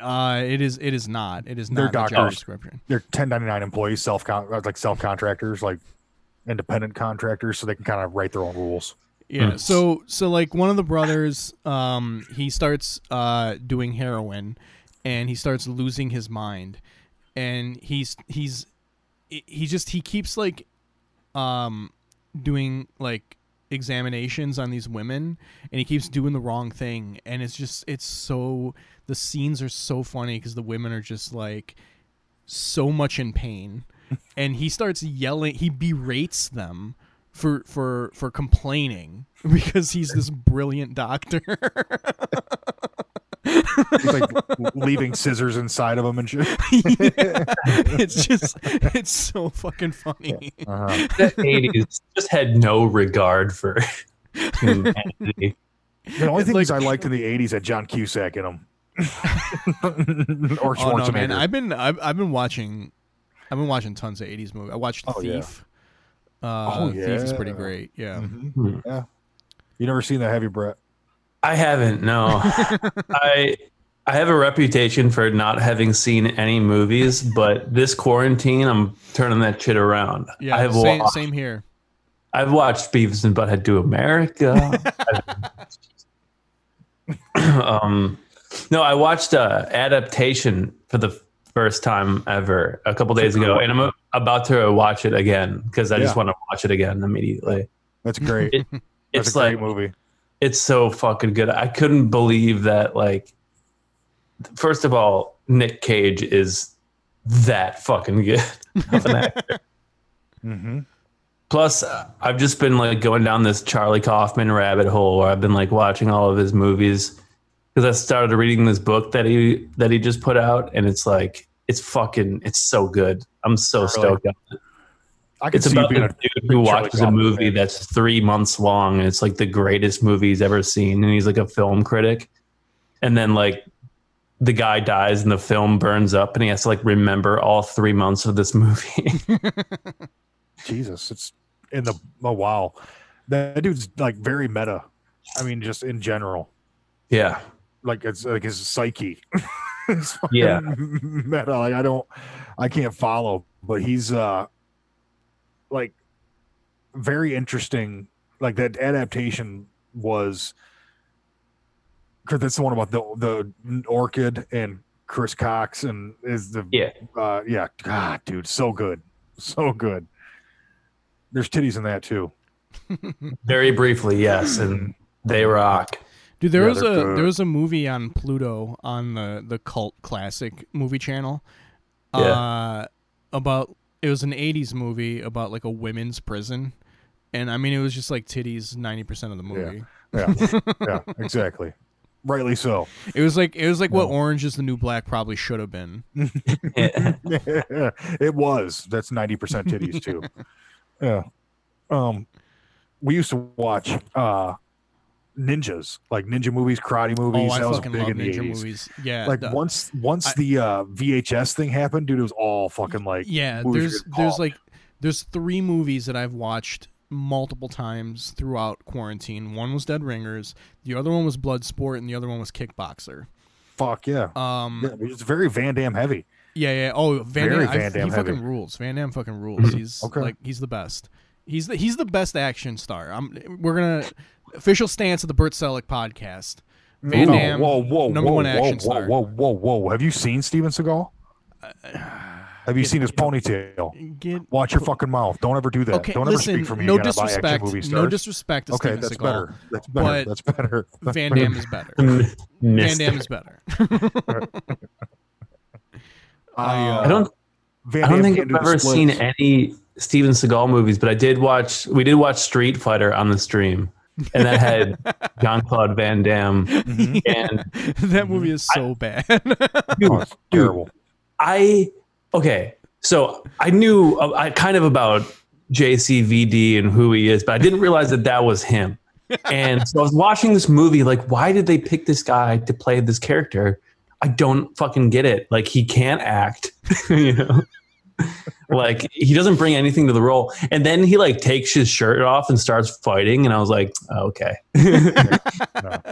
uh it is it is not. It is They're not the job doctors. description. They're 1099 employees, self con like self contractors, like independent contractors, so they can kind of write their own rules. Yeah. Mm. So so like one of the brothers, um, he starts uh doing heroin, and he starts losing his mind, and he's he's he just he keeps like, um, doing like examinations on these women, and he keeps doing the wrong thing, and it's just it's so the scenes are so funny because the women are just like so much in pain and he starts yelling he berates them for for for complaining because he's this brilliant doctor He's like leaving scissors inside of them and shit. it's just it's so fucking funny Uh-huh. The 80s just had no regard for humanity. The only things Like- I liked in the 80s had John Cusack in them. or oh Schwarzenegger. no man i've been I've, I've been watching I've been watching tons of '80s movies. I watched Oh, yeah. Thief. Uh, Oh, Thief is pretty great. Yeah. Mhm. Hmm. Yeah. You never seen that, have you, Brett? I haven't. No, I I have a reputation for not having seen any movies, but this quarantine, I'm turning that shit around. Yeah. I have same, watched, same here. I've watched Beavis and Butthead Do America. um, no, I watched uh, adaptation for the first time ever a couple days ago, and I'm about to watch it again because I just want to watch it again immediately. That's great. It- That's it's a like great movie. It's so fucking good. I couldn't believe that. Like, first of all, Nick Cage is that fucking good of an actor. mm-hmm. Plus, uh, I've just been like going down this Charlie Kaufman rabbit hole where I've been like watching all of his movies because I started reading this book that he that he just put out, and it's like it's fucking it's so good. I'm so Really? stoked. on it. I can It's see about being the a dude who watches a movie fan. that's three months long, and it's like the greatest movie he's ever seen, and he's like a film critic, and then like the guy dies and the film burns up, and he has to like remember all three months of this movie. Jesus, it's in the oh wow, that dude's like very meta. I mean, just in general, yeah, like it's like his psyche. It's Yeah. meta. Like I don't, I can't follow, but he's uh, like very interesting. Like that adaptation was, because that's the one about the the orchid and Chris Cox and is the yeah. uh yeah god dude so good so good there's titties in that too Very briefly, yes, and they rock. Dude, there Yeah, was a they're good. there was a movie on Pluto on the the cult classic movie channel. Yeah. Uh about it was an 80s movie about like a women's prison. And I mean it was just like titties 90% of the movie. yeah yeah exactly rightly so It was like it was like what Orange is the New Black probably should have been. Yeah. it was that's 90% titties too yeah um we used to watch uh ninjas like ninja movies karate movies. Oh, I that was big in the ninja 80s movies. Yeah. like the- once once I- the uh vhs thing happened dude it was all fucking like yeah there's there's like there's three movies that i've watched multiple times throughout quarantine. One was dead ringers the other one was bloodsport and the other one was kickboxer. Fuck yeah. Um yeah, it's very Van Damme heavy. yeah yeah oh van damme, Van he fucking rules. Van damme fucking rules. He's Okay. like he's the best. He's the he's the best action star. I'm we're gonna official stance of the bert selleck podcast van Ooh, damme whoa, whoa, number whoa, one whoa, action whoa, star Whoa, whoa, whoa! Have you seen Steven Seagal? Have you seen his ponytail? Get, Watch your fucking mouth. Don't ever do that. okay Don't ever listen speak for me no again about action disrespect movie no disrespect to okay, Steven that's Seagal, better. That's better. but that's better. That's van better. damme is better Missed van damme it. is better I, uh, I don't. Van I don't Damme think I've do the ever seen any Steven Seagal movies, but I did watch. We did watch Street Fighter on the stream, and that had Jean Claude Van Damme. Mhm. And that movie is so bad. dude, Oh, it's terrible. I okay. So I knew uh, I kind of about JCVD and who he is, but I didn't realize that that was him. And so I was watching this movie, like, why did they pick this guy to play this character? I don't fucking get it. Like, he can't act, you know. like he doesn't bring anything to the role, and then he like takes his shirt off and starts fighting, and I was like, oh, okay,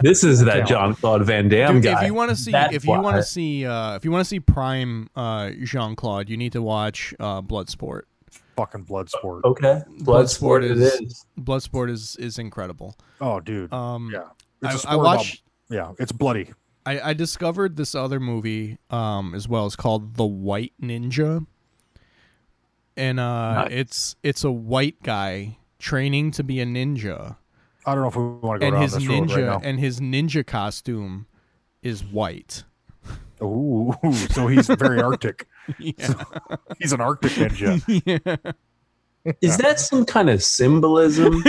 this is that Talent. Jean Claude Van Damme Dude, guy. if you want to see, That's if you want to see, uh, if you want to see prime uh, Jean Claude, you need to watch uh, Bloodsport. Fucking blood sport. okay, Bloodsport it is- is. Bloodsport is is incredible. Oh, dude. Um, yeah. I, It's a I sport watched. about- yeah, it's bloody. I, I discovered this other movie um, as well. It's called The White Ninja, and uh, Nice. it's it's a white guy training to be a ninja, I don't know if we want to go and down his this road ninja right and his ninja costume is white. now. Ooh, so he's very Arctic. Yeah. He's an Arctic ninja. yeah. Is that some kind of symbolism?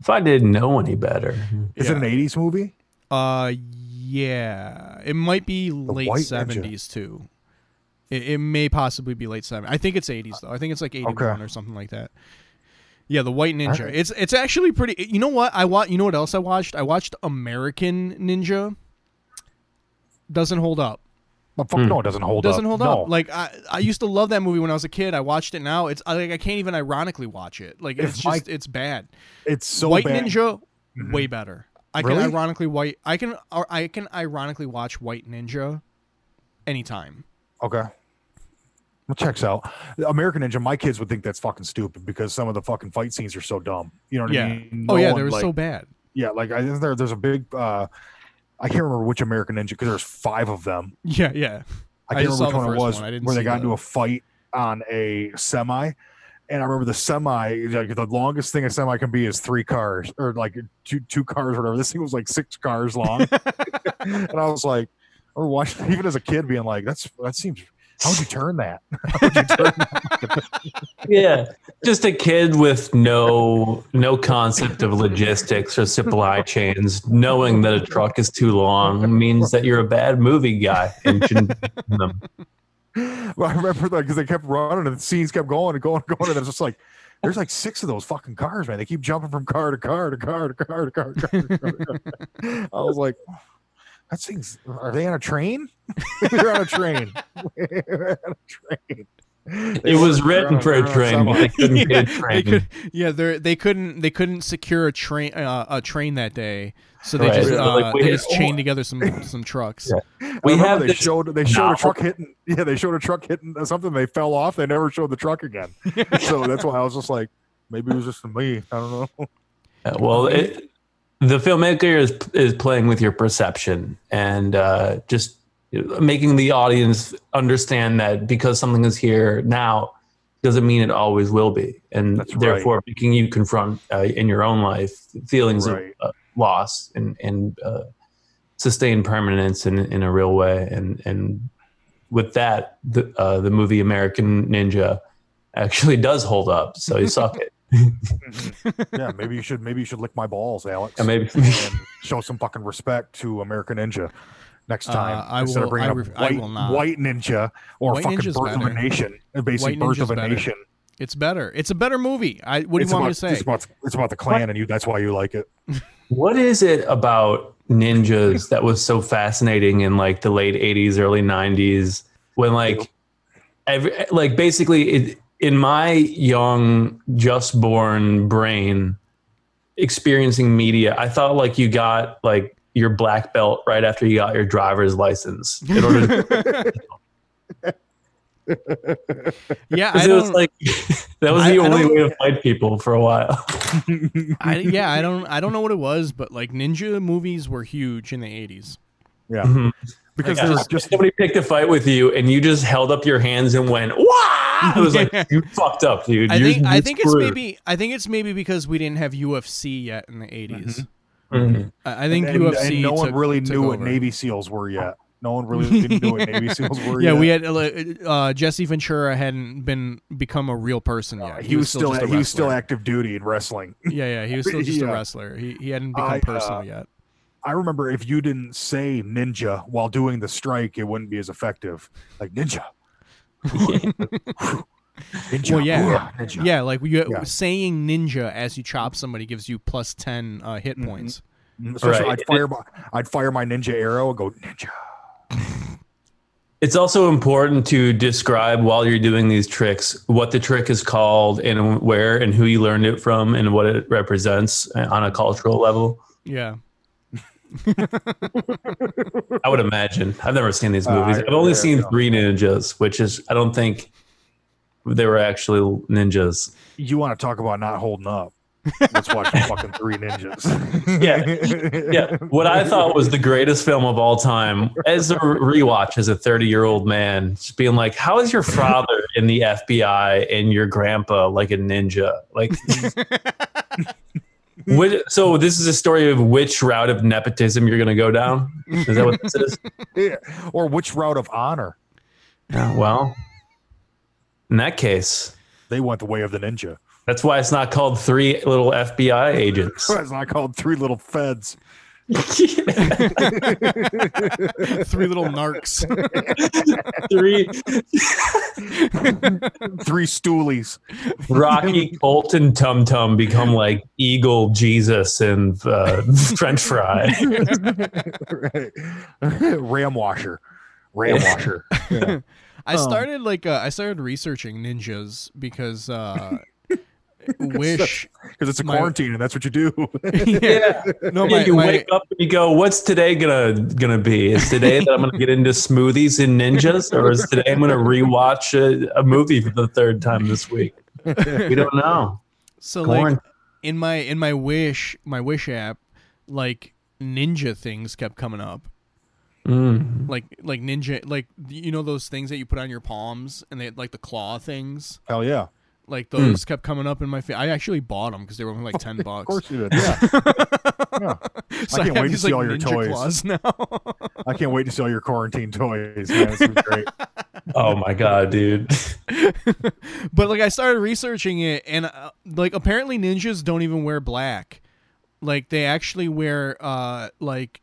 if I didn't know any better, Is it an '80s movie? Uh, yeah, it might be late White Ninja. seventies too. It, it may possibly be late seventies. I think it's eighties though. I think it's like eighty one Okay. or something like that. Yeah, the White Ninja. Alright. It's it's actually pretty. You know what I watch? You know what else I watched? I watched American Ninja. Doesn't hold up. But fuck Hmm. no, it doesn't hold doesn't up. hold no. up. Like I, I used to love that movie when I was a kid. I watched it now. It's I, like I can't even ironically watch it. Like it's If my- just it's bad. it's so White bad. Ninja, Mhm. way better. I Really? can ironically white. I can or I can ironically watch White Ninja, anytime. Okay. Well, checks out. American Ninja. My kids would think that's fucking stupid because some of the fucking fight scenes are so dumb. You know what Yeah. I mean? oh yeah, one, they were like- so bad. Yeah, like I there, there's a big. uh I can't remember which American Ninja because there's five of them. Yeah, yeah. I I can't just remember which one it was one. I where they got into a fight on a semi. And I remember the semi, like the longest thing a semi can be is three cars or like two two cars or whatever. This thing was like six cars long, and I was like, or watching even as a kid, being like, "That's that seems." How would you turn that? You turn that? yeah, just a kid with no no concept of logistics or supply chains, knowing that a truck is too long means that you're a bad movie guy and shouldn't them. Well, I remember that because they kept running and the scenes kept going and going and going, and it's just like. There's like six of those fucking cars, man. They keep jumping from car to car to car to car to car to car. To car, to car. I was like, that thing's. Are they on a train? They're on a train. They're on a train. It was written for a train, but they couldn't get a yeah, train. they could, yeah, they they couldn't they couldn't secure a train uh, a train that day, so they Right. just uh, like, they just chained together some some trucks. Yeah. We We have they this showed they showed a truck hitting yeah they showed a truck hitting something they fell off they never showed the truck again so that's why I was just like maybe it was just me I don't know Uh, well, it, the filmmaker is is playing with your perception and uh, just making the audience understand that because something is here now doesn't mean it always will be, and That's right. therefore making you confront uh, in your own life feelings Right. of uh, loss and and uh, sustain permanence in in a real way, and and with that, the uh, the movie American Ninja actually does hold up. So you suck it. Yeah maybe you should maybe you should lick my balls Alex And maybe and show some fucking respect to American Ninja next Uh, time I instead will- of bringing I up ref- I white, will not. white ninja or White fucking Ninja's birth of a better. nation basically White birth Ninja's of a better. nation It's better. It's a better movie. I what do it's you want about, me to say? it's about it's about the clan and you that's why you like it What is it about ninjas that was so fascinating in like the late 80s, early 90s when like every like basically it, in my young just born brain experiencing media, I thought like you got like your black belt right after you got your driver's license in order to yeah, I it was like that was the I only don't- way to fight people for a while. I, yeah, I don't. I don't know what it was, but like ninja movies were huge in the eighties. yeah Mhm. because Like, there's just somebody picked a fight with you and you just held up your hands and went wow it was like you fucked up dude I You're- think. You're think it's maybe. I think it's maybe because we didn't have UFC yet in the 80s Mhm. I I think and, UFC. and no one took- really took knew what. Navy SEAls were yet. No one really didn't know what Navy SEAls were Yeah, yet. we had uh, uh, Jesse Ventura hadn't been become a real person yet. Uh, he, was still, just a he was still active duty in wrestling. Yeah, yeah, he was still just a wrestler. He he hadn't become I, uh, personal yet. I remember if you didn't say ninja while doing the strike, it wouldn't be as effective. Like ninja. ninja. Well, yeah. ninja. Yeah, like you, Yeah. saying ninja as you chop somebody gives you plus ten uh, hit Mhm. points. Mm, Especially Right. I'd fire my I'd fire my ninja arrow and go ninja. it's also important to describe while you're doing these tricks what the trick is called and where and who you learned it from and what it represents on a cultural level Yeah, i would imagine. I've never seen these Uh, movies I- i've only seen three ninjas which is i don't think they were actually ninjas. You want to talk about not holding up. Let's watch fucking three ninjas. Yeah, yeah. What i thought was the greatest film of all time as a rewatch as a 30 year old man just being like how is your father in the fbi and your grandpa like a ninja? Like which, so this is a story of which route of nepotism you're going to go down is that what this is Yeah. Or which route of honor? Yeah, well in that case They went the way of the ninja. that's why it's not called three little fbi agents It's not called three little feds. three little narcs. three Three stoolies. Rocky, Colt, and Tum Tum become like Eagle, Jesus, and uh, French Fry. right. Ram washer. ram washer. Yeah. I Um, started like uh, I started researching ninjas because uh, Wish. Because it's a My- quarantine and that's what you do. yeah. No, Yeah, my, you my- wake up and you go, "What's today gonna gonna be? Is today that I'm gonna get into smoothies and ninjas, or is today I'm gonna rewatch a, a movie for the third time this week? We don't know. so like in my in my Wish my Wish app, like ninja things kept coming up. Mm. Like like ninja like you know those things that you put on your palms and they like the claw things. Hell yeah. Like those kept coming up in my face. I actually bought them because they were only like ten bucks. Of course you did. Yeah. yeah. so I can't have wait to see like, all your toys. claws now. I can't wait to see all your quarantine toys. Man, this is great. Oh my god, dude! but like I started researching it, and uh, like apparently ninjas don't even wear black. Like they actually wear uh like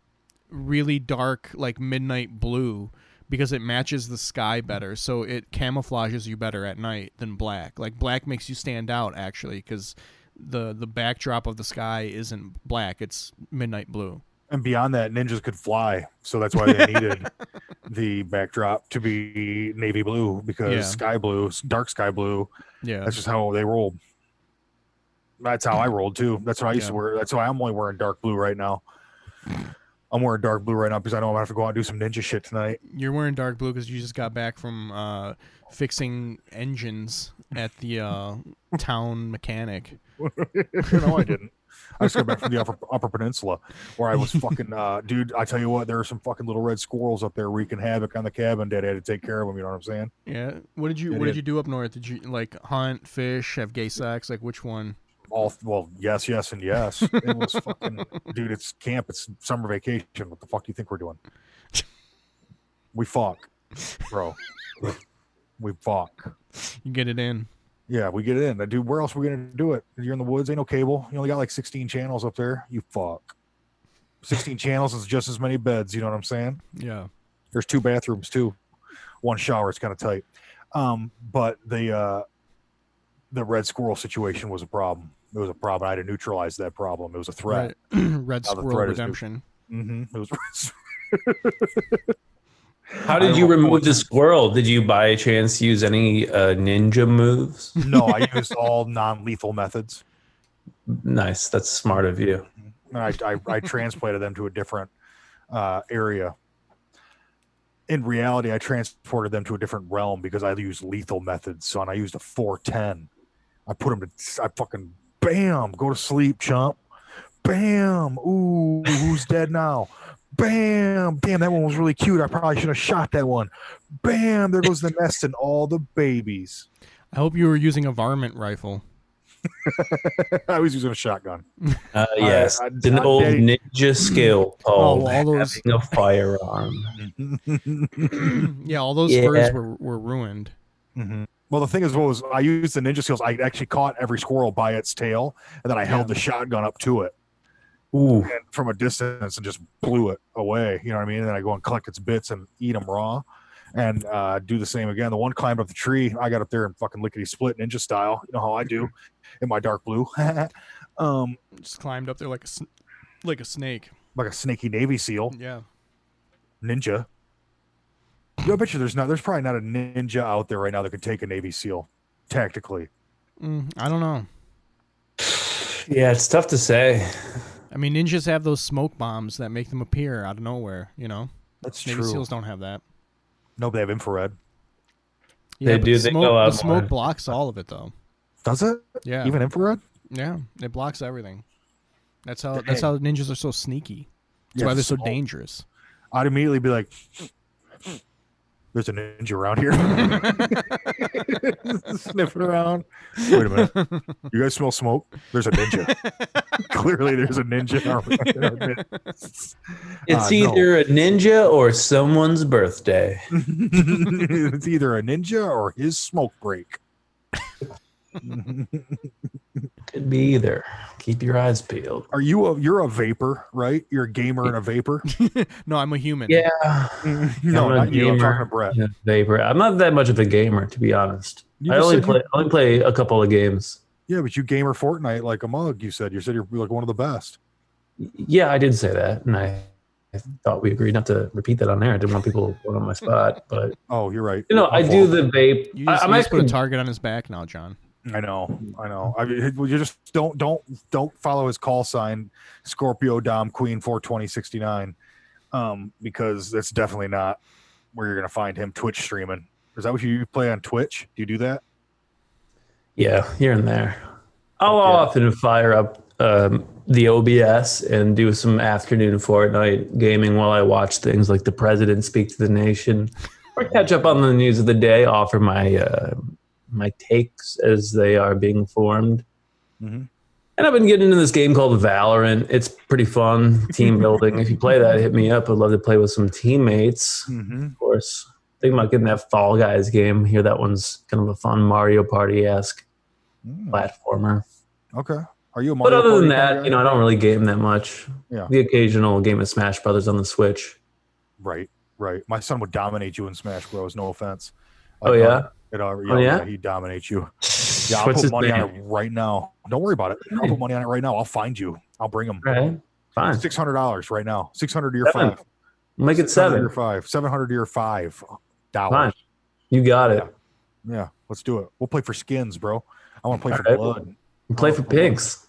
really dark like midnight blue because it matches the sky better. So it camouflages you better at night than black. Like black makes you stand out actually because the the backdrop of the sky isn't black; it's midnight blue. And beyond that, ninjas could fly, so that's why they needed the backdrop to be navy blue because Yeah. sky blue, dark sky blue. Yeah, That's just how they rolled. That's how I rolled too. That's what I used to wear. That's why I'm only wearing dark blue right now. I'm wearing dark blue right now because I know I'm gonna have to go out and do some ninja shit tonight. You're wearing dark blue because you just got back from uh, fixing engines at the uh, town mechanic. no, I didn't. I just got back from the upper, upper peninsula where I was fucking, uh, dude. I tell you what, there are some fucking little red squirrels up there wreaking havoc on the cabin. Dad had to take care of them. You know what I'm saying? Yeah. What did you What did you do up north? Did you like hunt, fish, have gay sex? Like which one? All well, yes, yes, and yes. It was fucking, dude. It's camp. It's summer vacation. What the fuck do you think we're doing? We fuck, bro. We fuck. You get it in. Yeah, we get it in. Dude, where else are we gonna do it? You're in the woods, ain't no cable. You only got like 16 channels up there. You fuck. 16 channels is just as many beds. You know what I'm saying? Yeah. There's two bathrooms too, one shower. It's kind of tight. Um, but the uh, the red squirrel situation was a problem. It was a problem. I had to neutralize that problem. It was a threat. Red, Red Squirrel threat is new. Redemption. hmm It was. How did you remove the squirrel? Did you by chance use any uh, ninja moves? no, I used all non-lethal methods. Nice, that's smart of you. And I, I, I transplanted them to a different uh, area. In reality, I transported them to a different realm because I used lethal methods. So, and I used a 410. I put them to, I fucking, bam, go to sleep, chump. Bam, ooh, who's dead now? Bam, damn, that one was really cute. I probably should have shot that one. Bam, there goes the nest and all the babies. I hope you were using a varmint rifle. I was using a shotgun. Uh, yes, I- it's an I- old I- ninja skill called all those- having a firearm. yeah, all those Yeah. furs were, were ruined. hmm Well, the thing is, what was I used the ninja skills? I actually caught every squirrel by its tail, and then I held the shotgun up to it Ooh, and from a distance and just blew it away. You know what I mean? And then I go and collect its bits and eat them raw, and uh, do the same again. The one climbed up the tree. I got up there and fucking lickety split ninja style. You know how I do in my dark blue, um, Just climbed up there like a like a snake. like a snaky navy seal Yeah. ninja. Yeah, I bet you there's not. There's probably not a ninja out there right now that could take a navy seal tactically. Mm, I don't know. yeah, it's tough to say. I mean, ninjas have those smoke bombs that make them appear out of nowhere. You know, That's Navy true. SEALs don't have that. No, they have infrared. Yeah, They but do, The they smoke, go out the smoke more. blocks all of it, though. Does it? Yeah, Even infrared? yeah, it blocks everything. That's how. That's how ninjas are so sneaky. That's Yeah, why they're so smoke. dangerous. I'd immediately be like, "There's a ninja around here." Sniffing around. Wait a minute. You guys smell smoke? There's a ninja. Clearly, there's a ninja. in our- in our midst. It's Uh, no. either a ninja or someone's birthday. it's either a ninja or his smoke break. Could be either. Keep your eyes peeled. Are you a? You're a vapor, right? You're a gamer and a vapor. no, I'm a human. Yeah, mm-hmm. no, I'm a not you. I'm gamer. talking to Brett. yeah, vapor. I'm not that much of a gamer, to be honest. You I only said you- play. I only play a couple of games. Yeah, but you gamer Fortnite like a mug. You said you said you're like one of the best. Yeah, I did say that, and I I thought we agreed not to repeat that on there. I didn't want people going on my spot, but Oh, you're right. you know, I do the vape. You I, just, I'm you just put a target on his back now, John. I know, I know. I mean, you just don't don't don't follow his call sign, Scorpio Dom Queen four twenty sixty nine, um, because that's definitely not where you're gonna find him Twitch streaming. Is that what you play on Twitch? Do you do that? Yeah, here and there. I'll Okay. often fire up um, the OBS and do some afternoon Fortnite gaming while I watch things like the president speak to the nation, or catch up on the news of the day, offer my uh, my takes as they are being formed. Mhm. And I've been getting into this game called Valorant. It's pretty fun, team building. if you play that, hit me up. I'd love to play with some teammates Mm-hmm. of course. Thinking about getting that Fall Guys game. Here, that one's kind of a fun Mario Party esque platformer. Mm, Okay. Are you a But Mario other than that, guy? you know, I don't really game that much. Yeah. The occasional game of Smash Brothers on the Switch. Right, right. My son would dominate you in Smash Bros. No offense. Oh, yeah? uh, It, uh, yeah, Oh, yeah? yeah, he dominates you. Yeah, I'll What's put money on it right now. Don't worry about it. I'll put money on it right now. I'll find you. I'll bring him. Right. Fine. Six hundred dollars right now. Six hundred to your Seven. five. Make it 600 to seven. your five. Seven hundred to your five Fine. dollars. You got it. Yeah, let's do it. We'll play for skins, bro. I want to play All for right. blood. Play for pinks.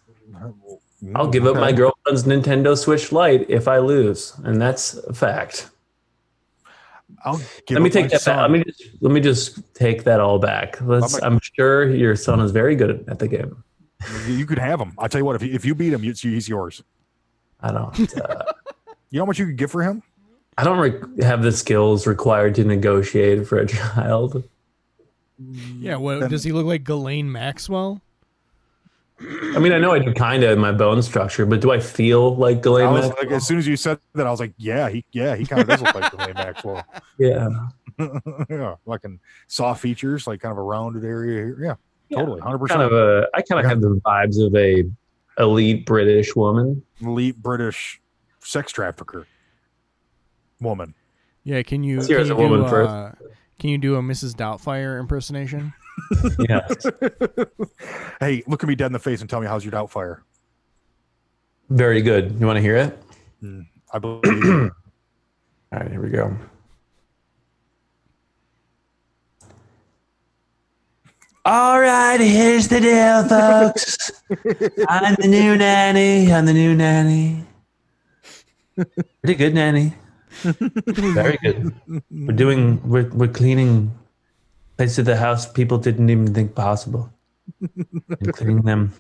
I'll give up my girlfriend's Nintendo Switch Lite if I lose, and that's a fact. I'll give let me take my that back. Let me just let me just take that all back. Let's. I'm a- I'm sure your son is very good at the game. You- You could have him. I'll tell you what. If you, if you beat him, it's, he's yours. I don't. Uh, You know how much you could get for him? I don't re- have the skills required to negotiate for a child. Yeah, what Then- does he look like? Ghislaine Maxwell? I mean, I know I do kind of in my bone structure, but do I feel like I Ghislaine was Maxwell? like, as soon as you said that, I was like, yeah, he, yeah, he kind of does look like Ghislaine Maxwell. yeah. yeah, like in saw features, like kind of a rounded area here. Yeah, totally, hundred Kind of percent. a. I kind of Yeah. have the vibes of a elite British woman. Elite British sex trafficker woman. Yeah, can you, Let's can hear you a woman do, first. uh, can you do a Mrs. Doubtfire impersonation? Yes. hey, look at me dead in the face and tell me how's your doubtfire. Very good. You want to hear it? Mm, I believe. All right, here we go. All right, here's the deal, folks. I'm the new nanny. I'm the new nanny. Pretty good nanny. Very good. We're doing. We're we're cleaning places of the house people didn't even think possible. including them.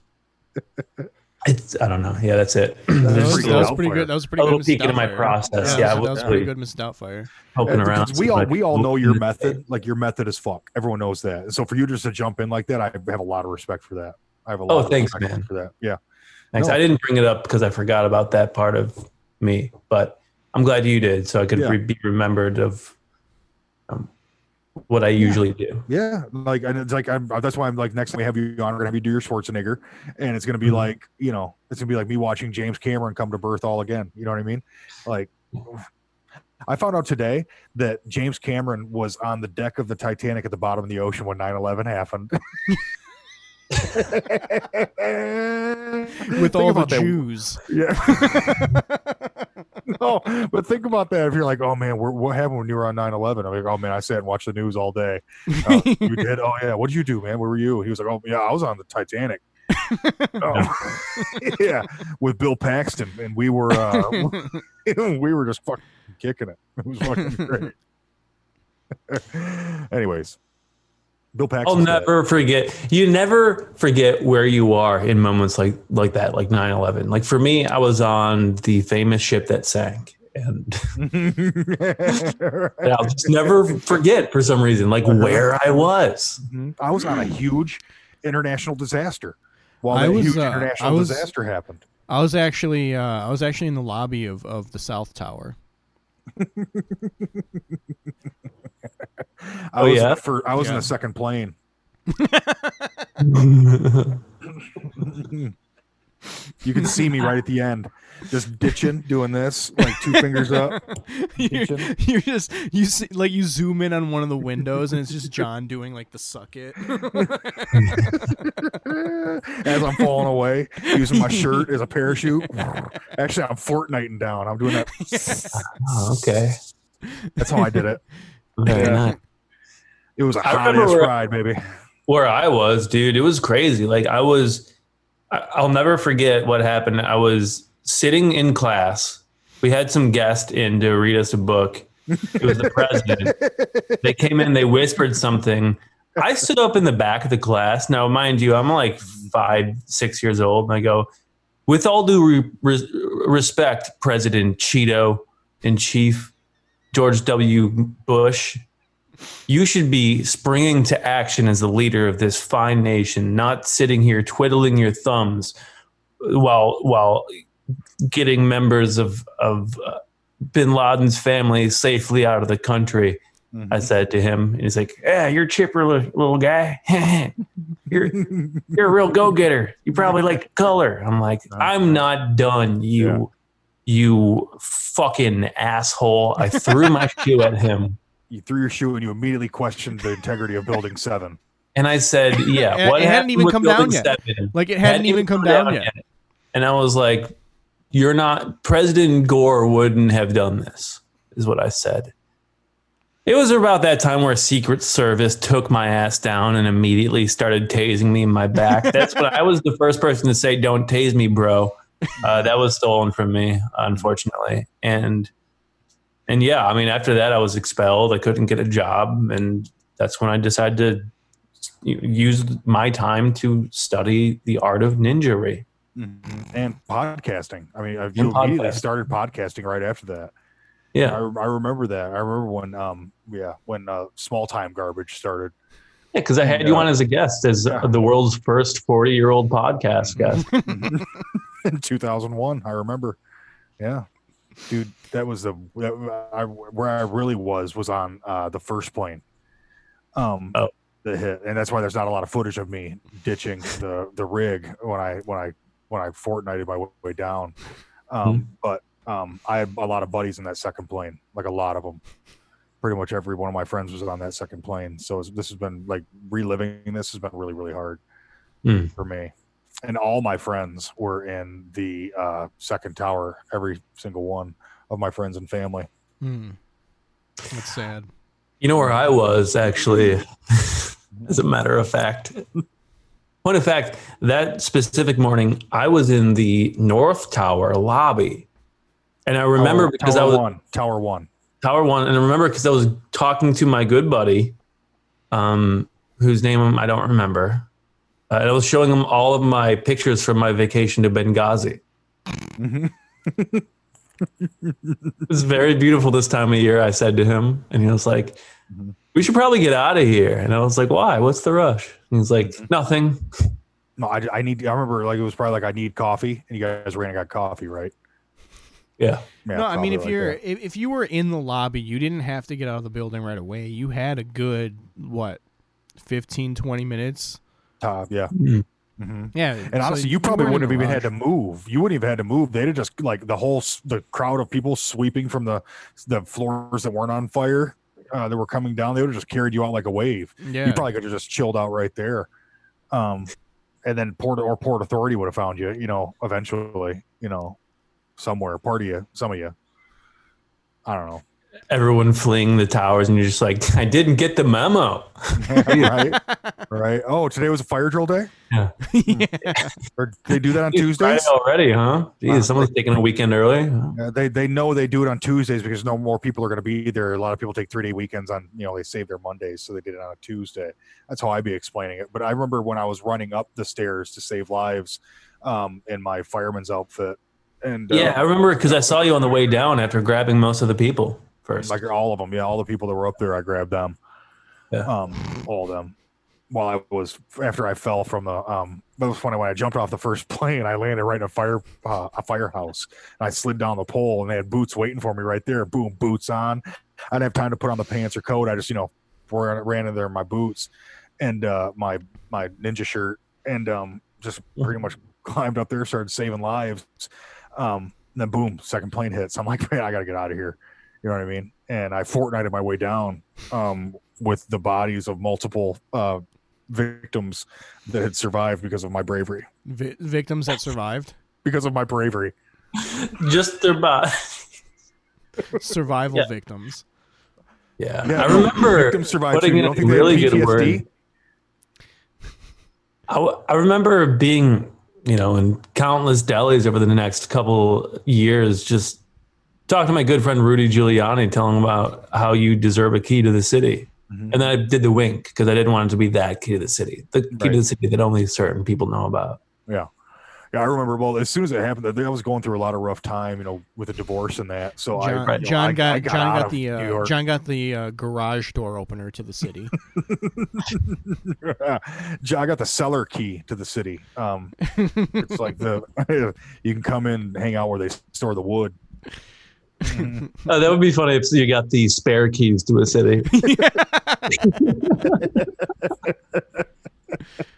It's. I don't know. Yeah, that's it. That That's was, pretty that was good. pretty good. That was pretty good. little Mrs. peek into my process. Yeah, Yeah, that was, that was we'll- pretty good, Mrs. Doubtfire. poking Uh, around. we all if we all know your method. Like your method is fuck. Everyone knows that. And so for you just to jump in like that, I have a lot of respect for that. I have a lot. Oh, of thanks, respect man. For that, yeah. Thanks. No. I didn't bring it up because I forgot about that part of me, but I'm glad you did, so I could Yeah. re- be remembered of um, what I usually do. Yeah, like and it's like I'm, that's why I'm like next time we have you on, we're gonna have you do your Schwarzenegger, and it's gonna be Mhm. like you know it's gonna be like me watching James Cameron come to birth all again. You know what I mean? Like, I found out today that James Cameron was on the deck of the Titanic at the bottom of the ocean when 9/11 happened. With Think all the about that. Jews. Yeah. no, but think about that. If you're like, oh man, what happened when you were on 9 11? I'm like, oh man, I sat and watched the news all day. Oh, you did? Oh yeah. What did you do, man? Where were you? He was like, oh yeah, I was on the Titanic. oh. yeah, with Bill Paxton, and we were uh, we were just fucking kicking it. It was fucking great. Anyways, Bill Paxton. I'll never forget. You never forget where you are in moments like like that, like 9/11. Like for me, I was on the famous ship that sank, and and I'll just never forget for some reason, like where I was. I was on a huge international disaster. While I that was, huge uh, international I was- disaster happened. I was actually uh, I was actually in the lobby of, of the South Tower. I Oh, was yeah? for I was in the second plane. You can see me right at the end, just ditching, doing this, like two fingers up. you're, you're just you see like you zoom in on one of the windows and it's just John doing like the suck it. As I'm falling away, using my shirt as a parachute. Actually, I'm Fortniting down. I'm doing that. Oh, okay. That's how I did it. Very Yeah. nice. It was a I hot remember ass where- ride, baby. Where I was, dude, it was crazy. Like I was, I'll never forget what happened. I was sitting in class. We had some guest in to read us a book. It was the president. they came in, they whispered something. I stood up in the back of the class. Now, mind you, I'm like five, six years old, and I go, with all due re- res- respect, President Cheeto in chief, George W. Bush, you should be springing to action as the leader of this fine nation, not sitting here twiddling your thumbs while while getting members of of uh, Bin Laden's family safely out of the country. Mm-hmm. I said to him, and he's like, "Yeah, you're a chipper, li- little guy. you're you're a real go getter. You probably like color." I'm like, "I'm not done, you you fucking asshole." I threw my shoe at him. You threw your shoe and you immediately questioned the integrity of Building Seven. And I said, "Yeah, It- what it hadn't even come down yet. 7? Like it hadn't even come down yet. And I was like, "You're not President Gore wouldn't have done this," is what I said. It was about that time where Secret Service took my ass down and immediately started tasing me in my back. That's when I was the first person to say, "Don't tase me, bro." Uh, that was stolen from me, unfortunately, and and yeah, I mean, after that, I was expelled. I couldn't get a job, and that's when I decided to use my time to study the art of ninjery. and podcasting. I mean, uh, you And immediately started podcasting right after that. Yeah, I, I remember that. I remember when, um, yeah, when uh, small time garbage started. Yeah, because I had you Yeah. on as a guest, as Yeah. the world's first 40 year old podcast guest. in 2001. I remember. Yeah, dude, that was the that, I, where I really was was on uh, the first plane. Um, Oh. the hit, and that's why there's not a lot of footage of me ditching the the rig when I when I when I fortnighted my way down. Um, But um, I had a lot of buddies in that second plane, like a lot of them. Pretty much every one of my friends was on that second plane. So it's- this has been like reliving this has been really really hard Hmm. for me and all my friends were in the uh, second tower. Every single one of my friends and family. Hmm. That's sad. You know where I was actually, as a matter of fact. Point of fact, that specific morning, I was in the North Tower lobby. And I remember Tower, because tower I was one, tower one. Tower One, and I remember because I was talking to my good buddy, um, whose name I don't remember. Uh, and I was showing him all of my pictures from my vacation to Benghazi. Mhm. It's very beautiful this time of year, I said to him. And he was like, Mhm. We should probably get out of here. And I was like, Why? What's the rush? And he's like, Mm-hmm. Nothing. No, I, I need. I remember like it was probably like I need coffee, and you guys ran and got coffee, right? Yeah. Yeah, no, I mean, if like you're that. if, if you were in the lobby, you didn't have to get out of the building right away. You had a good what, 15, 20 minutes. top, yeah. Mm. hmm Yeah, And honestly, you probably wouldn't have in a even had to move. You wouldn't even had to move. They'd have just like the whole the crowd of people sweeping from the the floors that weren't on fire uh, that were coming down. They would have just carried you out like a wave. Yeah, You probably could have just chilled out right there. Um, and then port or port authority would have found you. You know, eventually. You know, somewhere. Part of you, some of you. I don't know. Everyone fleeing the towers, and you're just like, I didn't get the memo. right, right. Oh, today was a fire drill day. Yeah. Or they do that on Tuesdays? Already, huh? Geez, Wow. someone's taking a weekend early. Yeah, they they know they do it on Tuesdays because no more people are going to be there. A lot of people take three day weekends on you know they save their Mondays, so they did it on a Tuesday. That's how I'd be explaining it. But I remember when I was running up the stairs to save lives um, in my fireman's outfit, and uh, Yeah, I remember because I saw you on the way down after grabbing most of the people first. like all of them, yeah, all the people that were up there, I grabbed them, Yeah. um, all of them. While I was after I fell from the um, that was funny when I jumped off the first plane. I landed right in a fire uh, a firehouse, and I slid down the pole, and they had boots waiting for me right there. Boom, boots on. I didn't have time to put on the pants or coat. I just you know ran, ran in there in my boots and uh, my my ninja shirt, and um, just pretty much climbed up there, started saving lives. Um, and then boom, second plane hits. I'm like, man, I got to get out of here. You know what I mean? And I fortnighted my way down um, with the bodies of multiple uh, victims that had survived because of my bravery. Vi- victims that survived. Because of my bravery. Just their body. Survival Yeah. victims. Yeah. Yeah, I remember victims survived putting in a think they had really good word. PTSD? I, w- I remember being, you know, in countless delis over the next couple years, just talking to my good friend Rudy Giuliani, telling him about how you deserve a key to the city. Mhm. And then I did the wink because I didn't want it to be that key to the city, the key Right. to the city that only certain people know about. Yeah. Yeah, I remember. Well, as soon as it happened, I was going through a lot of rough time, you know, with a divorce and that. So I, John, know, John I- got, I John got the uh, John got the uh, garage door opener to the city. John, I got the cellar key to the city. Um, it's like the you can come in, and hang out where they store the wood. Uh, that would be funny if you got the spare keys to a city.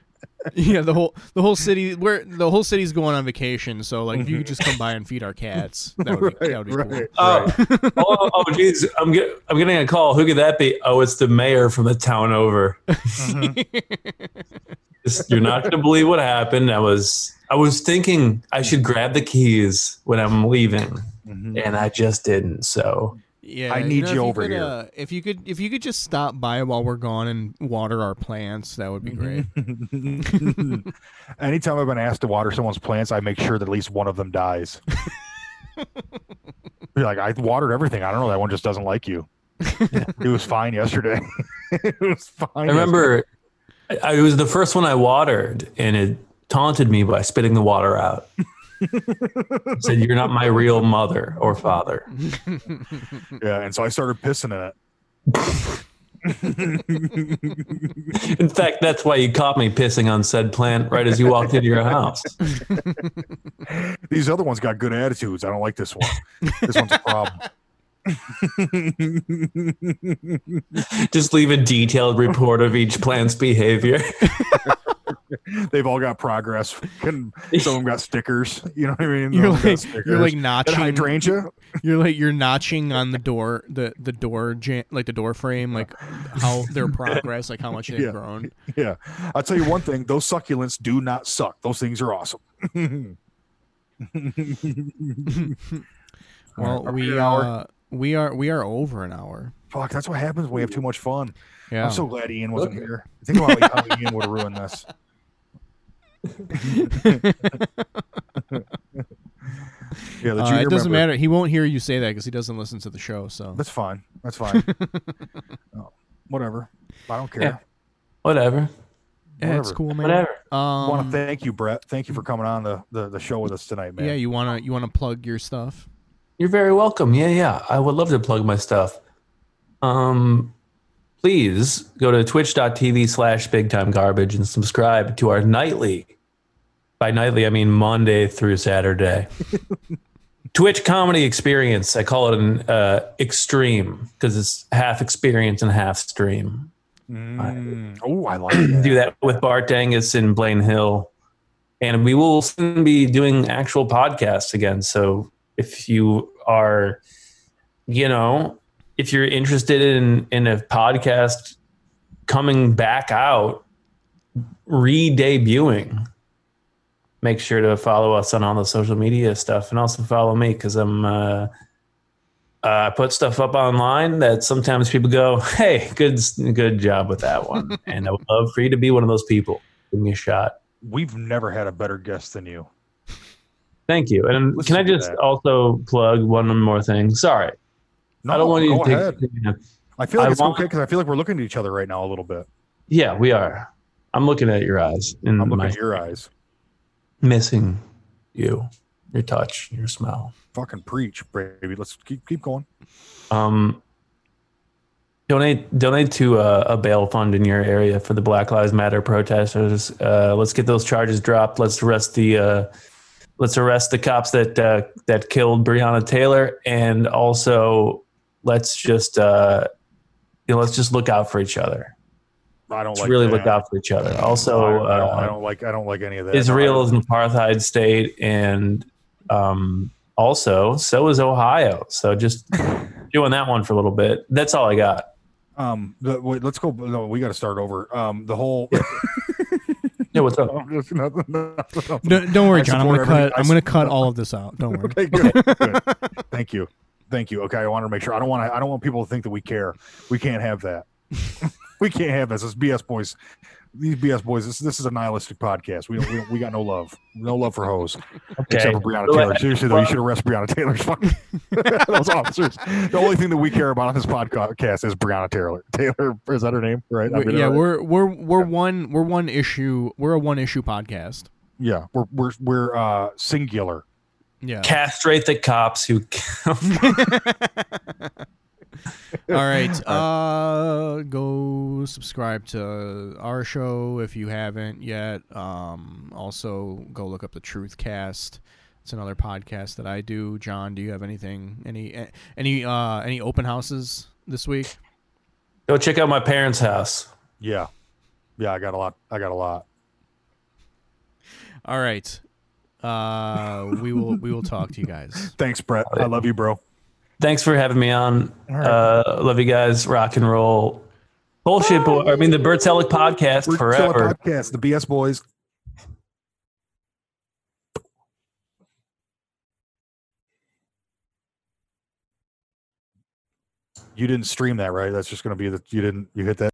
yeah, the whole the whole city where the whole city's going on vacation. So like, if you could just come by and feed our cats, that would be, that would be cool. Oh, oh, oh, geez, I'm get, I'm getting a call. Who could that be? Oh, it's the mayor from the town over. Just- You're not going to believe what happened. I was I was thinking I should grab the keys when I'm leaving, Mhm. and I just didn't. So Yeah, I need know, you if over could, here. Uh, if you could, if you could just stop by while we're gone and water our plants, that would be great. Anytime I've been asked to water someone's plants, I make sure that at least one of them dies. You're like, I watered everything. I don't know. That one just doesn't like you. it was fine yesterday. it was fine. I remember I, it was the first one I watered, and it taunted me by spitting the water out. Said, "You're not my real mother or father." Yeah, and so I started pissing in it. In fact, that's why you caught me pissing on said plant right as you walked into your house. These other ones got good attitudes. I don't like this one. This one's a problem. Just leave a detailed report of each plant's behavior. They've all got progress. Some of them got stickers. You know what I mean? You're Some of them got like you're like That notching. hydrangea. You're like you're notching on the door, the the door like the door frame, like how their progress, like how much they've Yeah. grown. Yeah, I'll tell you one thing: those succulents do not suck. Those things are awesome. Well, Are we an hour? uh, we are we are over an hour. Fuck, that's what happens when we have too much fun. Yeah. I'm so glad Ian wasn't here. Think about how Ian would have ruined this. yeah, the Uh, it doesn't member- matter. He won't hear you say that because he doesn't listen to the show. So That's fine. That's fine. Oh, whatever. I don't care. Yeah. Whatever. yeah, it's cool, man. Whatever. I want Um, to thank you, Brett. Thank you for coming on the, the, the show with us tonight, man. yeah, you wanna you wanna plug your stuff? You're very welcome. Yeah, yeah. I would love to plug my stuff. Um, please go to twitch.tv slash big time garbage and subscribe to our nightly. By nightly, I mean Monday through Saturday. Twitch comedy experience. I call it an uh, extreme because it's half experience and half stream. Mm. Oh, I like that. do that with Bart Angus and Blaine Hill. And we will soon be doing actual podcasts again. So if you are, you know, if you're interested in in a podcast coming back out, re-debuting, make sure to follow us on all the social media stuff and also follow me because I'm uh uh, I put stuff up online that sometimes people go, "Hey, good, good job with that one," and I would love for you to be one of those people. Give me a shot. We've never had a better guest than you. Thank you. And Listen can I just also plug one more thing? Sorry, No, I don't want you to ahead. take. I feel like I it's want- okay because I feel like we're looking at each other right now a little bit. Yeah, we are. I'm looking at your eyes and I'm looking at your eyes. missing you, your touch, your smell. Fucking preach, baby. Let's keep keep going. Um, donate donate to a, a bail fund in your area for the Black Lives Matter protesters. Uh, let's get those charges dropped. Let's arrest the uh, let's arrest the cops that uh, that killed Breonna Taylor, and also let's just uh, you know let's just look out for each other. I don't Let's like really that. look out for each other. Also, I, don't, I, don't, I uh, don't like I don't like any of that. Israel is an apartheid state, and um, also so is Ohio. So just doing that one for a little bit. That's all I got. Um, the, wait, let's go. No, we got to start over. Um, the whole. Yeah, what's up? Just nothing- nothing- nothing. Don't, don't worry, I John. I'm gonna cut. I I'm gonna cut all of this out. Don't worry. Okay, good, good. Thank you, thank you. Okay, I want to make sure. I don't want to. I don't want people to think that we care. We can't have that. we can't have this. It's BS boys. These BS boys. This this is a nihilistic podcast. We don't, we, don't, we got no love. No love for hoes. Okay. Except for Breonna Taylor. Seriously though, you should arrest Breonna Taylor's fucking those officers. The only thing that we care about on this podcast is Breonna Taylor. Taylor is that her name? Right? We- yeah, right? we're we're we're one we're one issue. We're a one issue podcast. yeah, we're we're we're uh singular. Yeah. Castrate the cops who. All right. Uh, go subscribe to our show if you haven't yet. Um, also go look up the Truth Cast. It's another podcast that I do. John, do you have anything? Any any uh any open houses this week? Go check out my parents' house. Yeah, yeah. I got a lot. I got a lot. All right. Uh, we will we will talk to you guys. Thanks, Brett. I love you, bro. Thanks for having me on. Right. Uh, love you guys. Rock and roll. Bullshit boy. I mean, the Bert Selleck podcast forever. podcast, the BS boys. You didn't stream that, right? That's just going to be the you didn't you hit that.